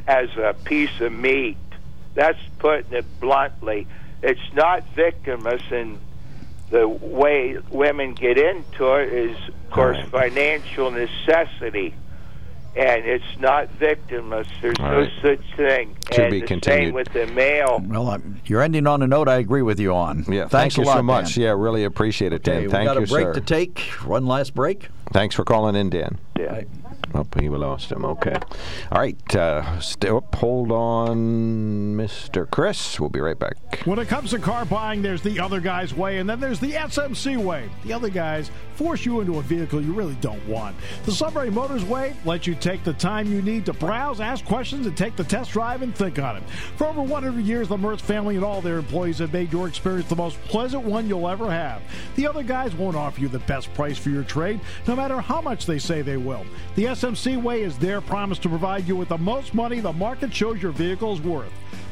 as a piece of meat. That's putting it bluntly it's not victimless and the way women get into it is of course right. financial necessity. And it's not victimless. There's All no right. such thing. To and be the continued. same with the male well I'm, you're ending on a note i agree with you on. Yeah thanks thank you lot, so much. Dan. yeah really appreciate it dan. Okay, thank we got you a break sir. to take. One last break. Thanks for calling in dan. Yeah Oh, we lost him. Okay. All right. Uh, still, hold on, Mr. Chris. We'll be right back. When it comes to car buying, there's the other guy's way, and then there's the SMC way. The other guys force you into a vehicle you really don't want. The Sunbury Motors way lets you take the time you need to browse, ask questions, and take the test drive and think on it. For over 100 years, the Mertz family and all their employees have made your experience the most pleasant one you'll ever have. The other guys won't offer you the best price for your trade, no matter how much they say they will. The SMC Way is their promise to provide you with the most money the market shows your vehicle is worth.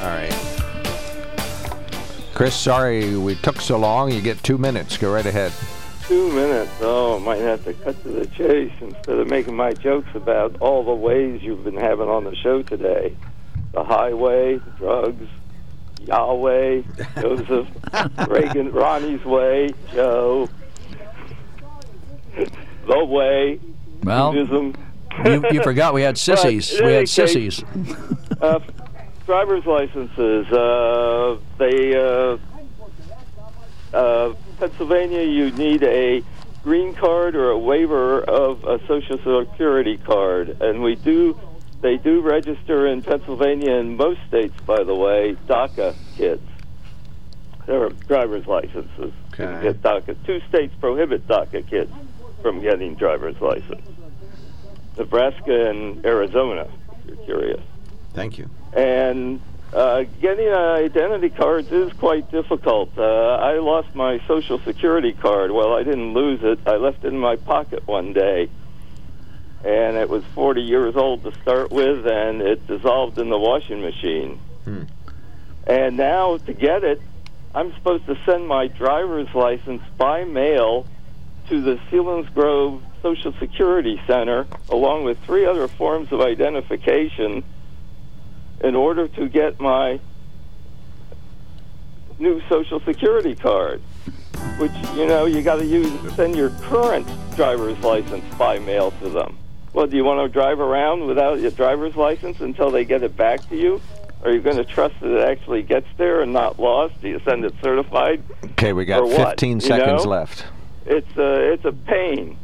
All right. Chris, sorry we took so long. You get two minutes. Go right ahead. Two minutes. Oh, I might have to cut to the chase instead of making my jokes about all the ways you've been having on the show today. The highway, drugs, Yahweh, Joseph, Reagan, Ronnie's way, Joe, the way, well, Buddhism. you, you forgot we had sissies. we had sissies. Uh, driver's licenses. Uh, they uh, uh, Pennsylvania, you need a green card or a waiver of a social security card, and we do. They do register in Pennsylvania and most states, by the way, DACA kids. There are driver's licenses. Okay. Get DACA. Two states prohibit DACA kids from getting driver's license. Nebraska and Arizona, if you're curious. Thank you. And uh, getting identity cards is quite difficult. Uh, I lost my Social Security card. Well, I didn't lose it. I left it in my pocket one day. And it was 40 years old to start with, and it dissolved in the washing machine. Hmm. And now to get it, I'm supposed to send my driver's license by mail to the Selinsgrove Social Security Center, along with three other forms of identification in order to get my new Social Security card. Which you know you got to use send your current driver's license by mail to them. Well, do you want to drive around without your driver's license until they get it back to you? Are you going to trust that it actually gets there and not lost? Do you send it certified? Okay, we got or what, 15 you seconds know? left. It's a it's a pain.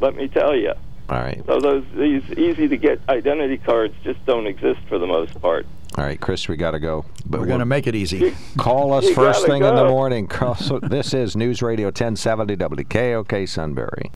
Let me tell you. All right. So those these easy to get identity cards just don't exist for the most part. All right, Chris, we got to go. But We're going to make it easy. Call us first gotta thing in the morning. Call, so this is News Radio 1070 WKOK Sunbury.